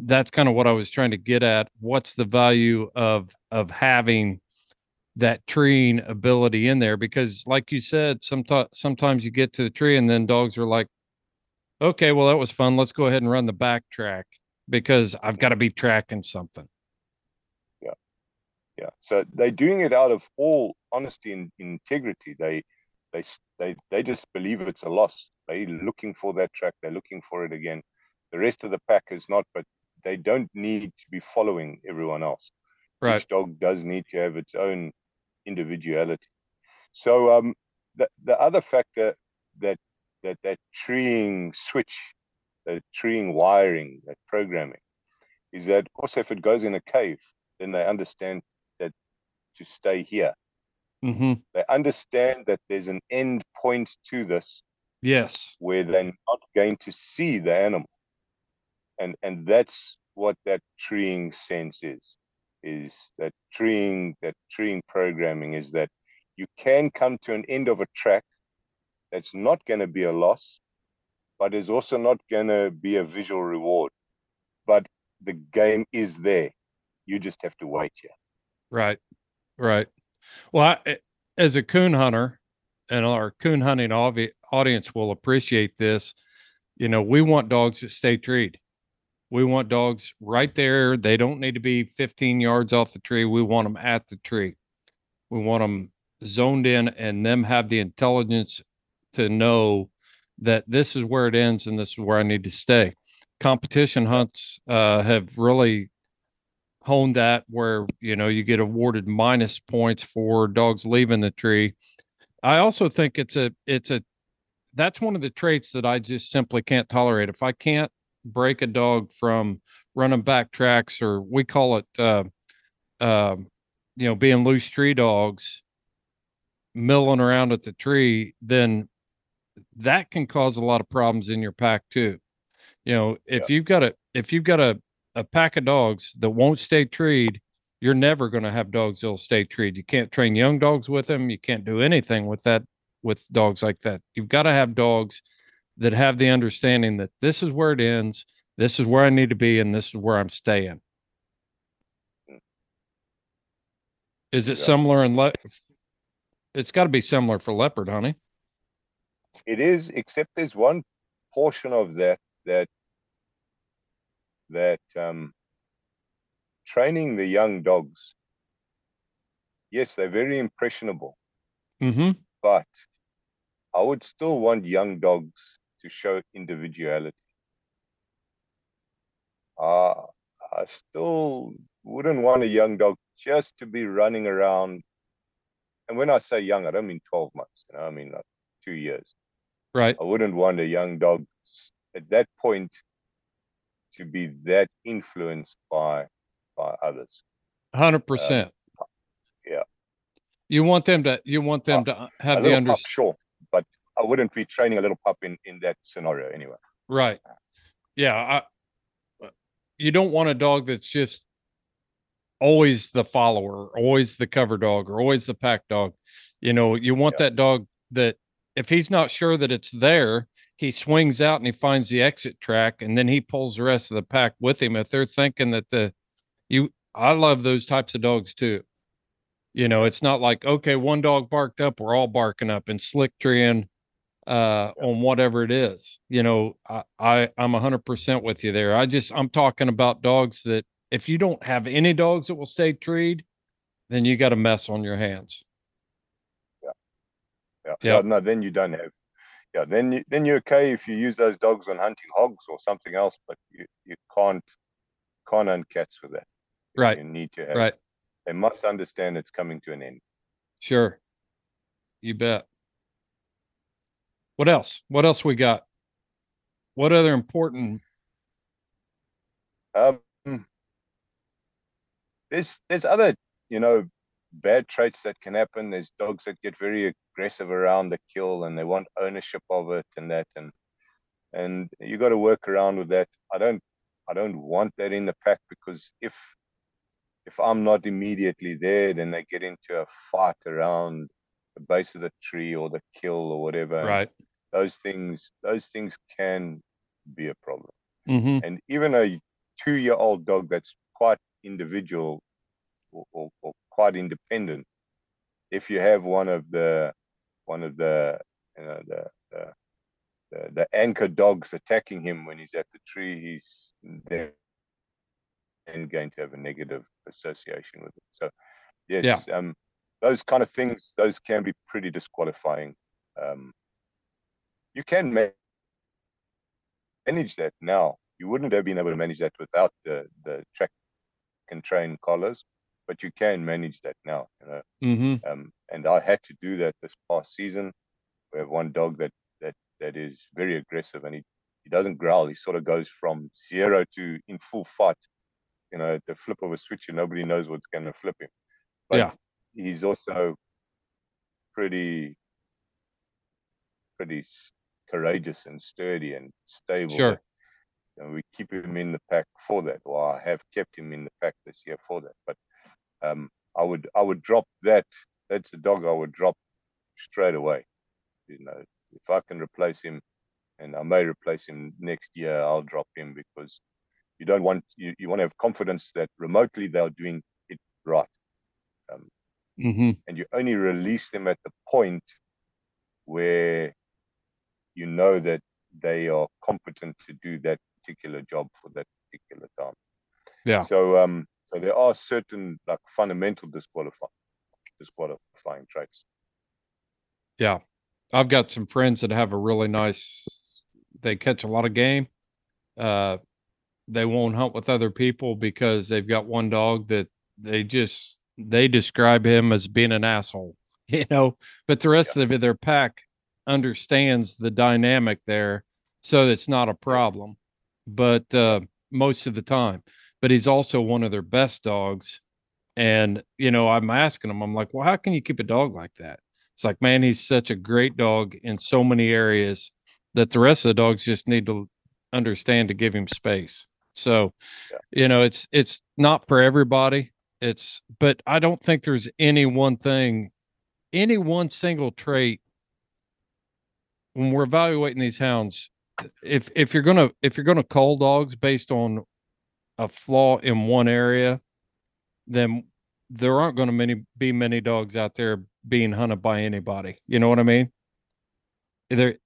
that's kind of what I was trying to get at. What's the value of of having that treeing ability in there? Because, like you said, sometimes sometimes you get to the tree and then dogs are like, "Okay, well that was fun. Let's go ahead and run the back track because I've got to be tracking something." Yeah. Yeah. So they're doing it out of all honesty and integrity. They they they they just believe it's a loss. They're looking for that track. They're looking for it again. The rest of the pack is not, but they don't need to be following everyone else. Right. Each dog does need to have its own individuality. So um, the the other factor that that that treeing switch, that treeing wiring, that programming, is that also if it goes in a cave, then they understand that to stay here. Mm-hmm. They understand that there's an end point to this Yes. where they're not going to see the animal. And and that's what that treeing sense is, is that treeing, that treeing programming is that you can come to an end of a track that's not going to be a loss, but is also not going to be a visual reward. But the game is there. You just have to wait here. Right. Right. Well, I, eh, as a coon hunter, and our coon hunting audience will appreciate this. You know, we want dogs that stay treed. We want dogs right there. They don't need to be 15 yards off the tree. We want them at the tree. We want them zoned in and them have the intelligence to know that this is where it ends and this is where I need to stay. Competition hunts uh, have really honed that where you know you get awarded minus points for dogs leaving the tree. I also think it's a it's a that's one of the traits that I just simply can't tolerate. If I can't break a dog from running back tracks or we call it uh, uh, you know being loose tree dogs milling around at the tree, then that can cause a lot of problems in your pack too. You know, if yeah. you've got a if you've got a a pack of dogs that won't stay treed, you're never going to have dogs that'll stay treed. You can't train young dogs with them. You can't do anything with that with dogs like that. You've got to have dogs that have the understanding that this is where it ends, this is where I need to be, and this is where I'm staying. Is it yeah. similar in le- it's got to be similar for leopard, honey. It is, except there's one portion of that that that um, training the young dogs. Yes, they're very impressionable, mm-hmm. but I would still want young dogs to show individuality. Uh, I still wouldn't want a young dog just to be running around and when I say young, I don't mean 12 months, you know, I mean like two years. Right. I wouldn't want a young dog at that point to be that influenced by by others. Hundred um, percent. Yeah. You want them to you want them uh, to have the understanding. Sure, I wouldn't be training a little pup in in that scenario anyway. Right. Yeah. I, uh, you don't want a dog that's just always the follower, always the cover dog, or always the pack dog. You know, you want yeah. that dog that if he's not sure that it's there, he swings out and he finds the exit track and then he pulls the rest of the pack with him. If they're thinking that the you I love those types of dogs too. You know, it's not like, okay, one dog barked up, we're all barking up and slick treeing uh on whatever it is. You know, I, I I'm a hundred percent with you there. I just I'm talking about dogs that if you don't have any dogs that will stay treed, then you got a mess on your hands. Yeah. Yeah. yeah. No, then you don't have. Yeah. Then you, then you're okay if you use those dogs on hunting hogs or something else, but you, you can't can't own cats with that. Right. You need to have. Right. They must understand it's coming to an end. Sure. You bet. What else? What else we got? What other important? Um, there's there's other you know bad traits that can happen. There's dogs that get very aggressive around the kill and they want ownership of it and that and and you got to work around with that. I don't I don't want that in the pack because if if I'm not immediately there, then they get into a fight around the base of the tree or the kill or whatever. Right. Those things those things can be a problem. Mm-hmm. And even a two year old dog that's quite individual or, or, or, quite independent if you have one of the one of the you know the, the the, the anchor dogs attacking him when he's at the tree he's then going to have a negative association with it so yes yeah. um those kind of things those can be pretty disqualifying um you can manage that now you wouldn't have been able to manage that without the the track and train collars, but you can manage that now. You know, mm-hmm. um, and I had to do that this past season. We have one dog that that that is very aggressive, and he he doesn't growl. He sort of goes from zero to in full fight. You know, the flip of a switch, and nobody knows what's going to flip him. But yeah. he's also pretty pretty courageous and sturdy and stable. Sure and we keep him in the pack for that, or I have kept him in the pack this year for that. But um, I would I would drop that. That's a dog I would drop straight away. You know, if I can replace him, and I may replace him next year, I'll drop him because you don't want you, you want to have confidence that remotely they're doing it right. Um, mm-hmm. And you only release them at the point where you know that they are competent to do that particular job for that particular time. Yeah. So um so there are certain like fundamental disqualifying disqualifying traits. Yeah. I've got some friends that have a really nice they catch a lot of game. Uh they won't hunt with other people because they've got one dog that they just they describe him as being an asshole, you know. But the rest yeah. of their pack understands the dynamic there, so it's not a problem. But uh, most of the time, but he's also one of their best dogs. And you know, I'm asking him, I'm like, well, how can you keep a dog like that? It's like, man, he's such a great dog in so many areas that the rest of the dogs just need to understand to give him space. So, yeah. you know, it's it's not for everybody. It's but I don't think there's any one thing, any one single trait when we're evaluating these hounds. If if you're gonna if you're gonna call dogs based on a flaw in one area, then there aren't going to many be many dogs out there being hunted by anybody. You know what I mean? There,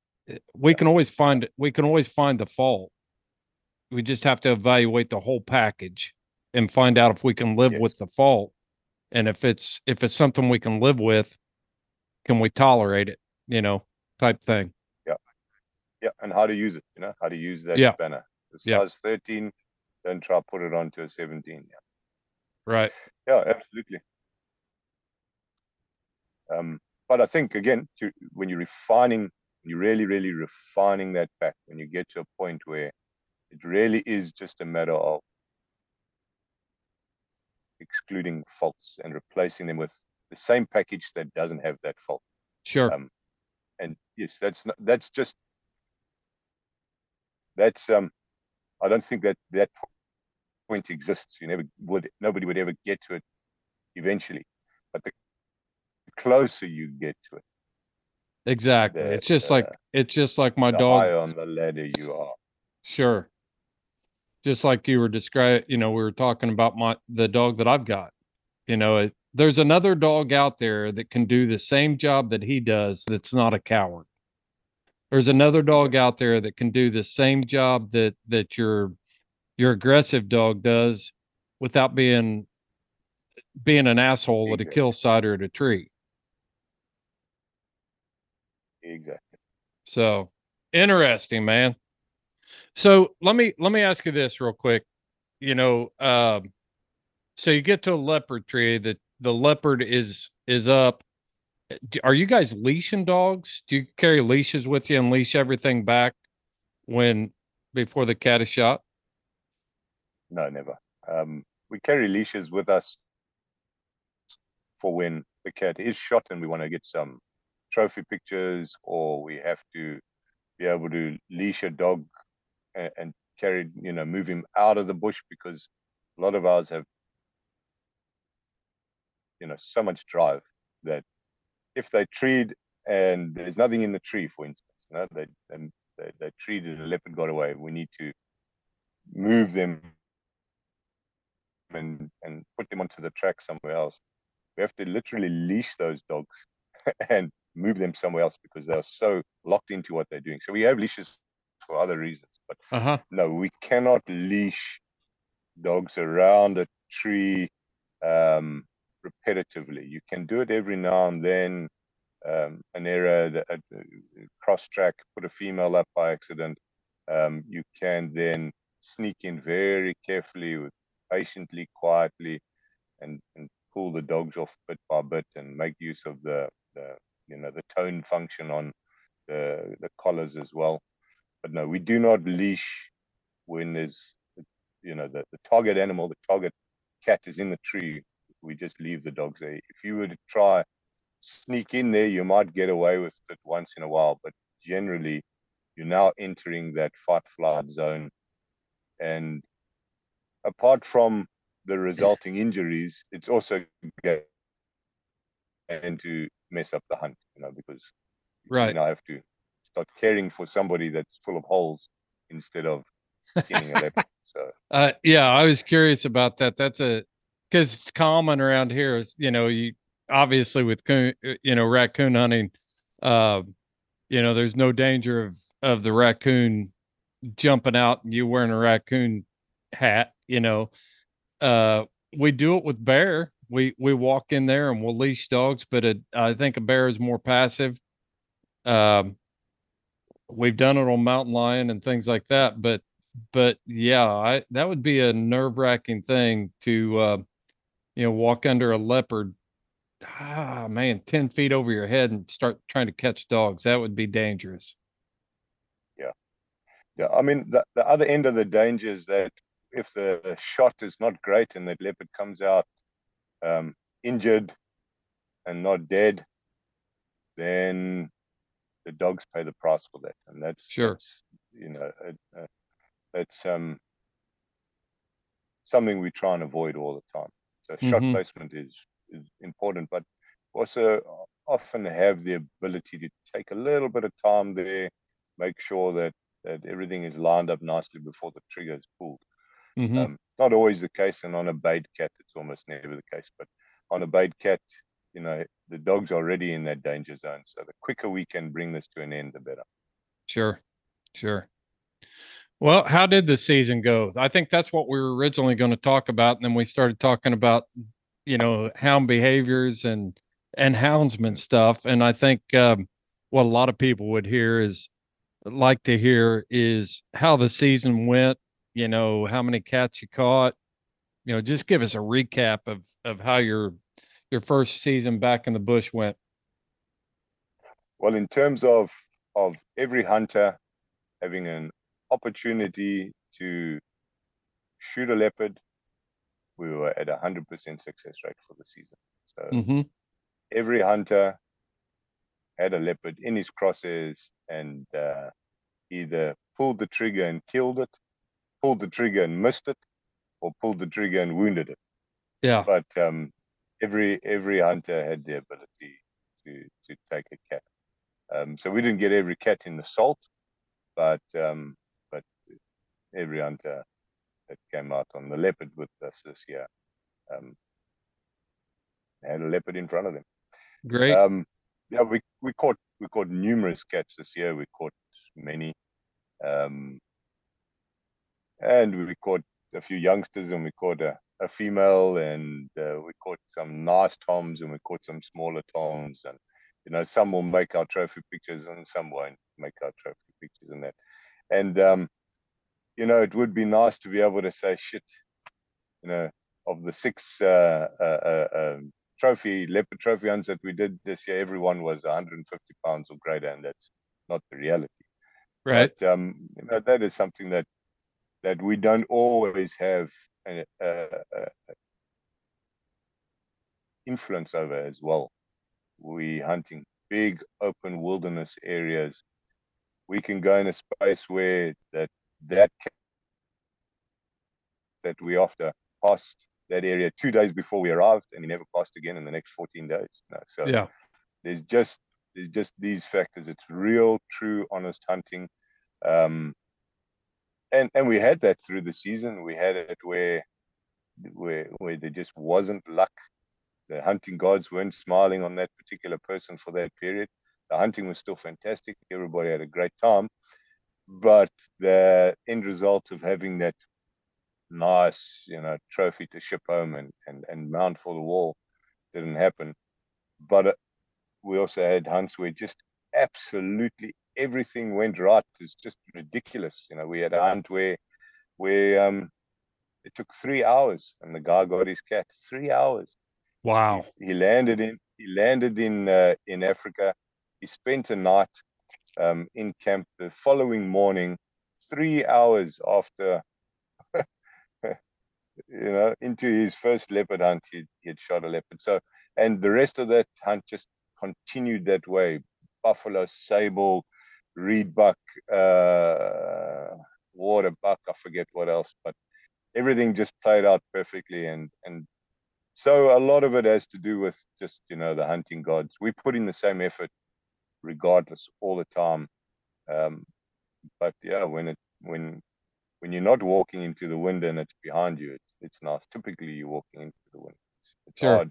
we can always find we can always find the fault. We just have to evaluate the whole package and find out if we can live yes. with the fault. And if it's if it's something we can live with, can we tolerate it? You know, type thing. Yeah, and how to use it. You know, how to use that yeah. spanner. The size yeah. thirteen, then try put it onto a seventeen. Yeah. Right. Yeah, absolutely. Um, but I think again, to, when you're refining, you're really, really refining that back. When you get to a point where it really is just a matter of excluding faults and replacing them with the same package that doesn't have that fault. Sure. Um, and yes, that's not, that's just that's um. I don't think that that point exists. You never would. Nobody would ever get to it eventually. But the closer you get to it, exactly. The, it's just uh, like it's just like my dog. On the ladder you are. Sure. Just like you were describing, you know, we were talking about my the dog that I've got. You know, it, there's another dog out there that can do the same job that he does. That's not a coward. There's another dog out there that can do the same job that that your your aggressive dog does without being being an asshole exactly. at a kill site or at a tree. Exactly. So interesting, man. So let me let me ask you this real quick. You know, um, so you get to a leopard tree. The the leopard is is up. Are you guys leashing dogs? Do you carry leashes with you and leash everything back when before the cat is shot? No, never. Um, we carry leashes with us for when the cat is shot and we want to get some trophy pictures or we have to be able to leash a dog and, and carry, you know, move him out of the bush because a lot of ours have, you know, so much drive that if they treed and there's nothing in the tree, for instance, you know, they, they, they treated a leopard got away, we need to move them and, and put them onto the track somewhere else. We have to literally leash those dogs and move them somewhere else because they are so locked into what they're doing. So we have leashes for other reasons, but uh-huh. no, we cannot leash dogs around a tree um, repetitively. You can do it every now and then. Um, an area that uh, cross track, put a female up by accident. Um, you can then sneak in very carefully with patiently, quietly, and, and pull the dogs off bit by bit and make use of the, the you know the tone function on the the collars as well. But no, we do not leash when there's you know the, the target animal, the target cat is in the tree. We just leave the dogs there. If you were to try sneak in there, you might get away with it once in a while, but generally you're now entering that fight flight zone and apart from the resulting injuries, it's also going to mess up the hunt, you know, because right. you now have to start caring for somebody that's full of holes instead of skinning a leopard. So, uh, yeah, I was curious about that. That's a because it's common around here. Is you know, you obviously with coon, uh, you know, raccoon hunting, uh, you know, there's no danger of of the raccoon jumping out and you wearing a raccoon hat you know uh we do it with bear we we walk in there and we'll leash dogs but a, I think a bear is more passive um we've done it on mountain lion and things like that but but yeah, I that would be a nerve wracking thing to uh, you know walk under a leopard. Ah, man, ten feet over your head and start trying to catch dogs. That would be dangerous. Yeah, yeah. I mean, the, the other end of the danger is that if the shot is not great and the leopard comes out um, injured and not dead, then the dogs pay the price for that, and that's sure. That's, you know, uh, uh, that's um, something we try and avoid all the time. So shot mm-hmm. placement is is important, but also often have the ability to take a little bit of time there, make sure that that everything is lined up nicely before the trigger is pulled. Mm-hmm. Um, not always the case, and on a bait cat, it's almost never the case. But on a bait cat, you know, the dog's already in that danger zone. So the quicker we can bring this to an end, the better. Sure, sure. Well, how did the season go? I think that's what we were originally going to talk about, and then we started talking about, you know, hound behaviors and and houndsman stuff. And I think um, what a lot of people would hear is like to hear is how the season went. You know, how many cats you caught. You know, just give us a recap of of how your your first season back in the bush went? Well, in terms of of every hunter having an opportunity to shoot a leopard, we were at a hundred percent success rate for the season. So mm-hmm. every hunter had a leopard in his crosshairs and uh, either pulled the trigger and killed it, pulled the trigger and missed it, or pulled the trigger and wounded it. Yeah. But um, every every hunter had the ability to to take a cat. Um, so we didn't get every cat in the salt, but um, but every hunter that came out on the leopard with us this year um, had a leopard in front of them. Great. Um, yeah, we we caught we caught numerous cats this year. We caught many, um, and we caught a few youngsters, and we caught a, a female, and uh, we caught some nice toms, and we caught some smaller toms, and you know some will make our trophy pictures, and some won't make our trophy pictures, and that, and um, you know it would be nice to be able to say shit, you know, of the six uh, uh, uh, um, trophy leopard trophy hunts that we did this year, everyone was 150 pounds or greater, and that's not the reality. Right. But, um, you know, that is something that that we don't always have uh, uh, influence over as well. We hunting big open wilderness areas. We can go in a space where that that that we after passed that area two days before we arrived, and he never passed again in the next 14 days. No, so yeah, there's just there's just these factors. It's real, true, honest hunting. Um, and and we had that through the season. We had it where where where there just wasn't luck. The hunting gods weren't smiling on that particular person for that period. The hunting was still fantastic. Everybody had a great time, but the end result of having that nice, you know, trophy to ship home and and and mount for the wall didn't happen. But uh, we also had hunts where just absolutely everything went right. It's just ridiculous. You know, we had a hunt where where um it took three hours and the guy got his cat. Three hours. Wow. He, he landed in he landed in uh, in Africa. He spent a night um, in camp the following morning, three hours after you know, into his first leopard hunt, he, he had shot a leopard. So, and the rest of that hunt just continued that way. Buffalo, sable, reed buck, uh, water buck, I forget what else, but everything just played out perfectly. And, and so a lot of it has to do with just, you know, the hunting gods. We put in the same effort regardless all the time. Um, but yeah, when it, when, when you're not walking into the wind and it's behind you, it's, it's nice. Typically you're walking into the wind. It's, it's sure. hard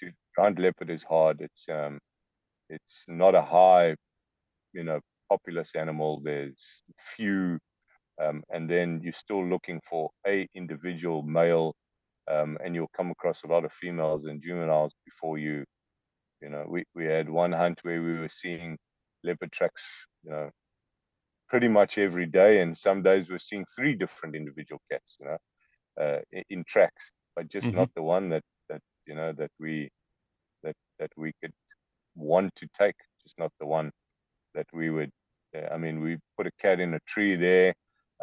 to hunt leopard is hard. It's, um, it's not a high, you know, populous animal. There's few, um, and then you're still looking for a individual male, um, and you'll come across a lot of females and juveniles before you. You know, we we had one hunt where we were seeing leopard tracks, you know, pretty much every day, and some days we're seeing three different individual cats, you know, uh, in tracks, but just mm-hmm. not the one that that you know that we that that we could want to take, just not the one that we would. Uh, I mean, we put a cat in a tree there,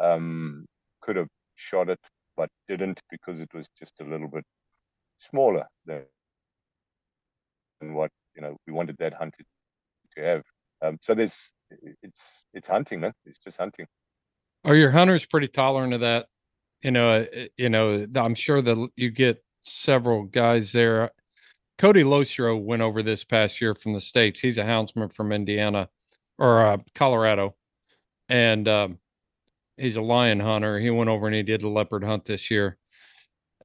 um, could have shot it, but didn't because it was just a little bit smaller than what you know we wanted that hunter to have. Um, so there's it's it's hunting, man. It's just hunting. Are your hunters pretty tolerant of that? You know, uh, you know, I'm sure that you get several guys there. Cody Lostro went over this past year from the states. He's a houndsman from Indiana or uh, Colorado, and um, he's a lion hunter. He went over and he did a leopard hunt this year,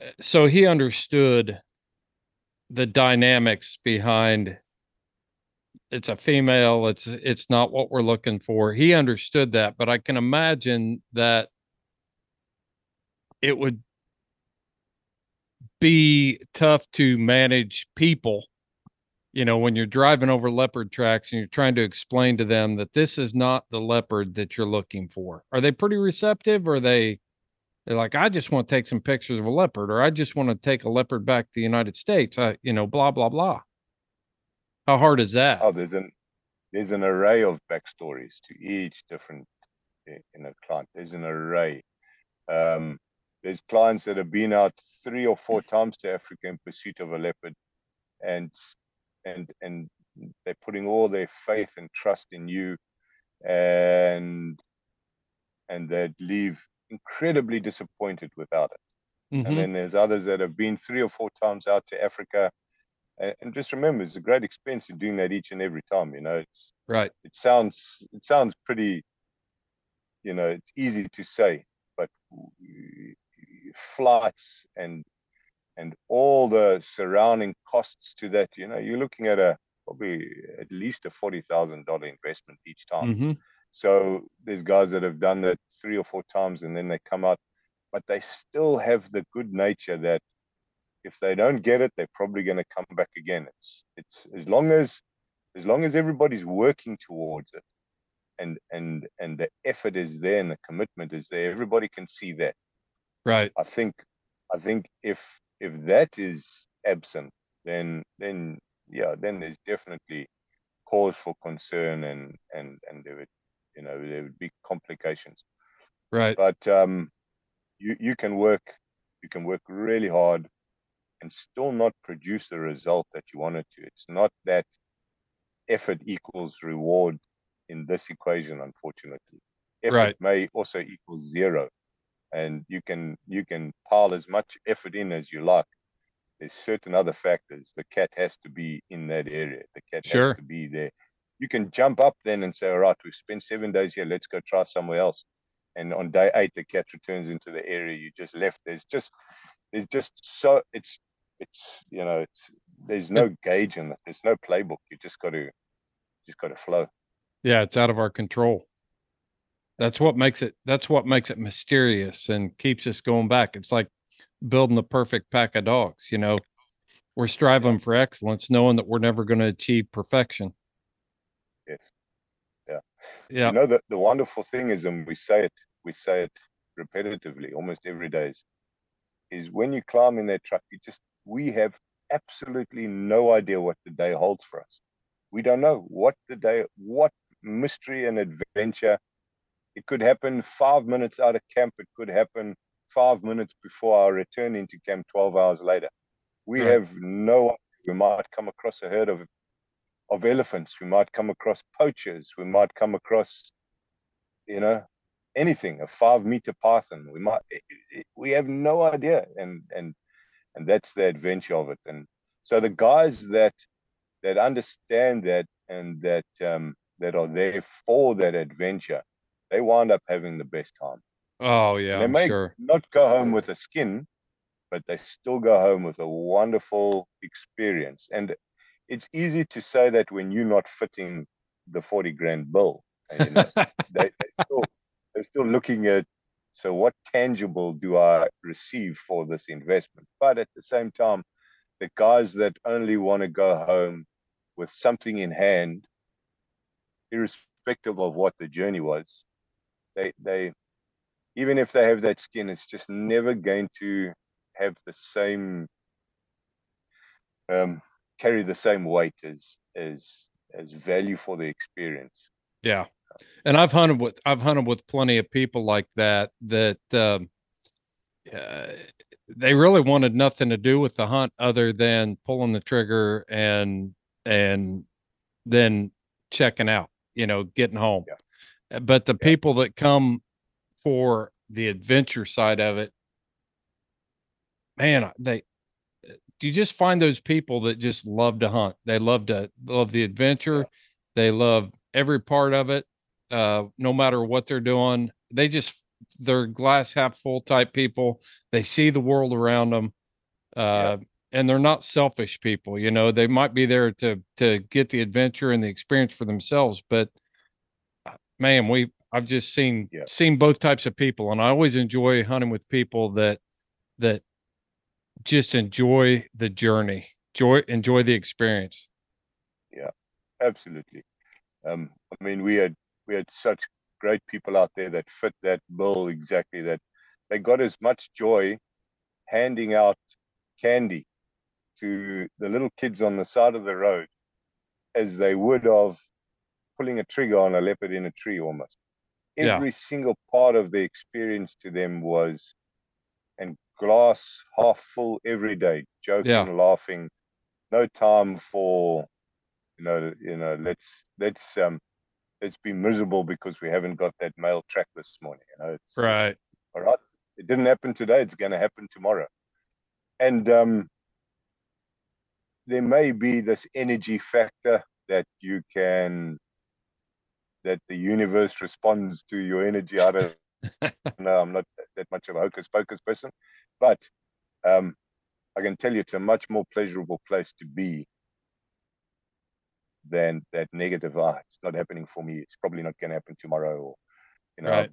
uh, so he understood the dynamics behind it's a female it's it's not what we're looking for. He understood that but i can imagine that it would be tough to manage people you know when you're driving over leopard tracks and you're trying to explain to them that this is not the leopard that you're looking for. Are they pretty receptive? Or are they they're like i just want to take some pictures of a leopard or i just want to take a leopard back to the united states I, you know blah blah blah how hard is that? Oh, there's an there's an array of backstories to each different you know client. There's an array. Um, there's clients that have been out three or four times to Africa in pursuit of a leopard, and and and they're putting all their faith and trust in you, and and they'd leave incredibly disappointed without it. Mm-hmm. And then there's others that have been three or four times out to Africa and just remember it's a great expense in doing that each and every time you know it's right it sounds it sounds pretty you know it's easy to say but flights and and all the surrounding costs to that you know you're looking at a probably at least a $40,000 investment each time mm-hmm. So there's guys that have done that three or four times and then they come out but they still have the good nature that if they don't get it, they're probably going to come back again. It's it's as long as as long as everybody's working towards it, and and and the effort is there and the commitment is there, everybody can see that. Right. I think I think if if that is absent, then then yeah, then there's definitely cause for concern and and and there would you know there would be complications. Right. But um, you you can work you can work really hard and still not produce the result that you wanted to. It's not that effort equals reward in this equation, unfortunately. Effort right. may also equal zero. And you can you can pile as much effort in as you like. There's certain other factors. The cat has to be in that area. The cat sure. has to be there. You can jump up then and say, all right, we've spent seven days here. Let's go try somewhere else. And on day eight, the cat returns into the area you just left. There's just there's just so it's it's you know it's there's no gauge in it. There's no playbook. You just got to just got to flow. Yeah, it's out of our control. That's what makes it. That's what makes it mysterious and keeps us going back. It's like building the perfect pack of dogs. You know, we're striving for excellence, knowing that we're never going to achieve perfection. Yes. Yeah. Yeah. You know the the wonderful thing is, and we say it, we say it repetitively, almost every day. Is, is when you climb in that truck, you just we have absolutely no idea what the day holds for us. We don't know what the day, what mystery and adventure. It could happen five minutes out of camp. It could happen five minutes before our return into camp 12 hours later. We right. have no we might come across a herd of of elephants. We might come across poachers. We might come across, you know, anything, a five meter python. We might, eh, eh, eh, we have no idea. And, and and that's the adventure of it and so the guys that that understand that and that um, that are there for that adventure they wind up having the best time oh yeah they I'm may sure. not go home with a skin but they still go home with a wonderful experience and it's easy to say that when you're not fitting the 40 grand bill you know, they, they're, still, they're still looking at so, what tangible do I receive for this investment? But at the same time, the guys that only want to go home with something in hand, irrespective of what the journey was, they they even if they have that skin, it's just never going to have the same um, carry the same weight as as as value for the experience. Yeah, and I've hunted with I've hunted with plenty of people like that that um, uh, they really wanted nothing to do with the hunt other than pulling the trigger and and then checking out, you know, getting home. Yeah. But the yeah. people that come for the adventure side of it, man, they you just find those people that just love to hunt. They love to love the adventure. They love every part of it. Uh, no matter what they're doing, they just they're glass half full type people. They see the world around them. Uh, yeah. and they're not selfish people, you know, they might be there to to get the adventure and the experience for themselves, but uh, man, we I've just seen yeah. seen both types of people and I always enjoy hunting with people that that just enjoy the journey, joy, enjoy the experience. Yeah, absolutely. Um, I mean, we had we had such great people out there that fit that bill exactly. That they got as much joy handing out candy to the little kids on the side of the road as they would of pulling a trigger on a leopard in a tree almost. Every yeah. single part of the experience to them was glass half full every day, joking, yeah. laughing, no time for you know, you know, let's let's um let's be miserable because we haven't got that male track this morning. You know, it's right. It's, all right. It didn't happen today, it's gonna happen tomorrow. And um there may be this energy factor that you can that the universe responds to your energy. I don't know. I'm not that much of a hocus pocus person, but um, I can tell you it's a much more pleasurable place to be than that negative. Ah, it's not happening for me. It's probably not going to happen tomorrow. Or you know, right.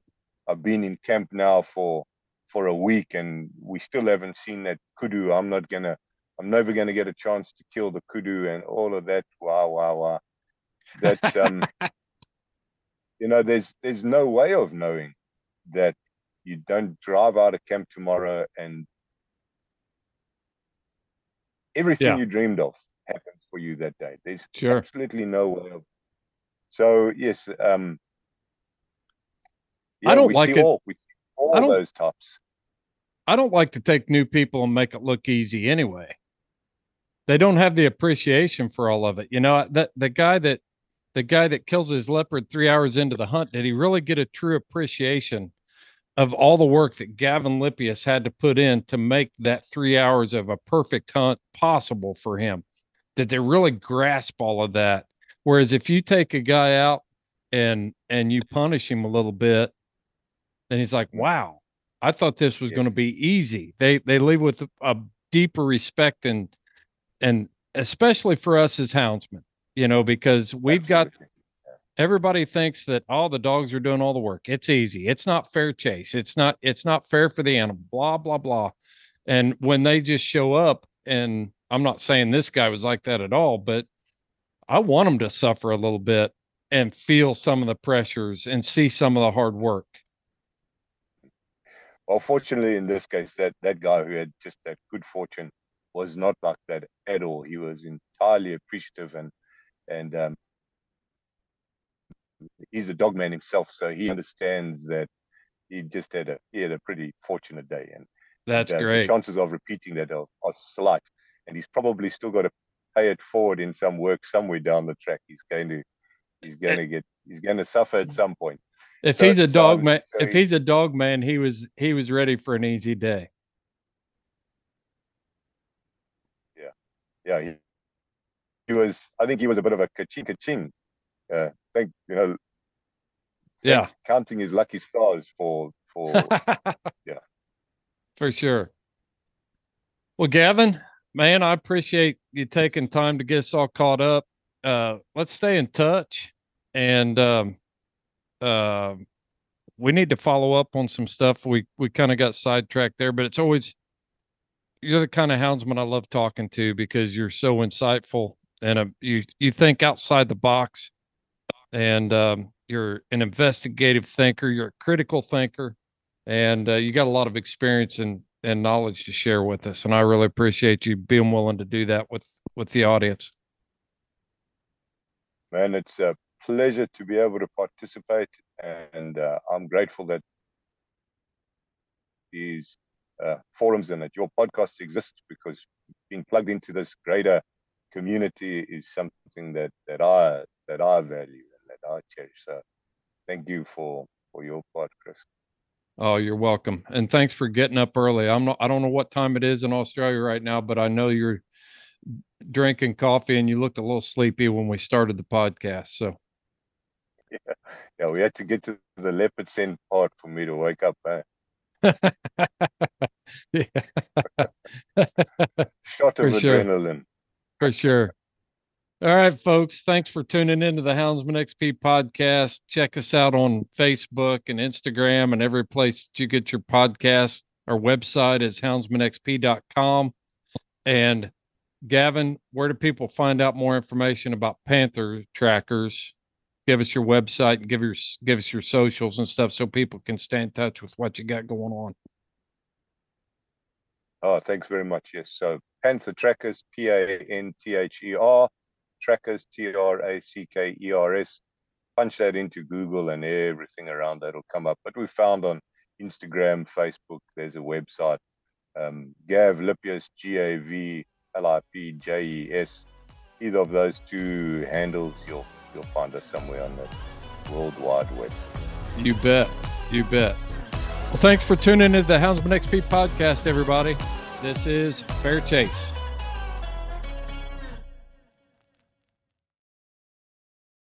I've, been in camp now for for a week and we still haven't seen that kudu. I'm not gonna. I'm never going to get a chance to kill the kudu and all of that. Wow, wow, wow. That's um, you know, there's there's no way of knowing that you don't drive out of camp tomorrow and everything yeah. you dreamed of happens for you that day. There's sure. absolutely no way of. So yes, um, yeah, I don't like it. All, we see all those tops. I don't like to take new people and make it look easy anyway. They don't have the appreciation for all of it. You know, that the guy that the guy that kills his leopard three hours into the hunt, did he really get a true appreciation of all the work that Gavin Lipjes had to put in to make that three hours of a perfect hunt possible for him? Did they really grasp all of that? Whereas if you take a guy out and and you punish him a little bit, then he's like, "Wow, I thought this was going to be easy." They they leave with a deeper respect and and especially for us as houndsmen you know, because we've Absolutely. got everybody thinks that all the dogs are doing all the work. It's easy. It's not fair chase. It's not it's not fair for the animal. Blah blah blah. And when they just show up and I'm not saying this guy was like that at all, but I want them to suffer a little bit and feel some of the pressures and see some of the hard work. Well, fortunately, in this case, that that guy who had just that good fortune was not like that at all. He was entirely appreciative and and um, he's a dog man himself, so he understands that he just had a he had a pretty fortunate day, and that's and, uh, great. The chances of repeating that are, are slight, and he's probably still got to pay it forward in some work somewhere down the track. He's going to he's going to get he's going to suffer at some point. If so, he's a dog so, man, so if he, he's a dog man, he was he was ready for an easy day. Yeah, yeah, he, he was I think he was a bit of a kaching kaching. Uh, think you know. Yeah, counting his lucky stars for for yeah, for sure. Well, Gavin, man, I appreciate you taking time to get us all caught up. Uh, let's stay in touch, and um, uh, we need to follow up on some stuff. We we kind of got sidetracked there, but it's always you're the kind of houndsman I love talking to because you're so insightful and uh, you you think outside the box, and um, you're an investigative thinker. You're a critical thinker, and uh, you got a lot of experience and and knowledge to share with us. And I really appreciate you being willing to do that with with the audience. Man, it's a pleasure to be able to participate, and uh, I'm grateful that these uh, forums and that your podcast exists because being plugged into this greater community is something that that I that I value I cherish. So, thank you for for your part, Chris. Oh, you're welcome, and thanks for getting up early. I'm not. I don't know what time it is in Australia right now, but I know you're drinking coffee and you looked a little sleepy when we started the podcast. So, yeah, yeah we had to get to the leopard scent part for me to wake up. Eh? Shot of For sure. adrenaline. For sure. All right, folks. Thanks for tuning into the Houndsman XP podcast. Check us out on Facebook and Instagram and every place that you get your podcast. Our website is houndsmanxp.com. And Gavin, where do people find out more information about Panther trackers? Give us your website and give your give us your socials and stuff so people can stay in touch with what you got going on. Oh, thanks very much. Yes. So Panther Trackers, P A N T H E R, Trackers, T R A C K E R S. Punch that into Google and everything around that will come up. But we found on Instagram, Facebook, there's a website. Um, Gav Lipjes, G A V L I P J E S. Either of those two handles, you'll you'll find us somewhere on the World Wide Web. You bet. You bet. Well, thanks for tuning into the Houndsman XP podcast, everybody. This is Fair Chase.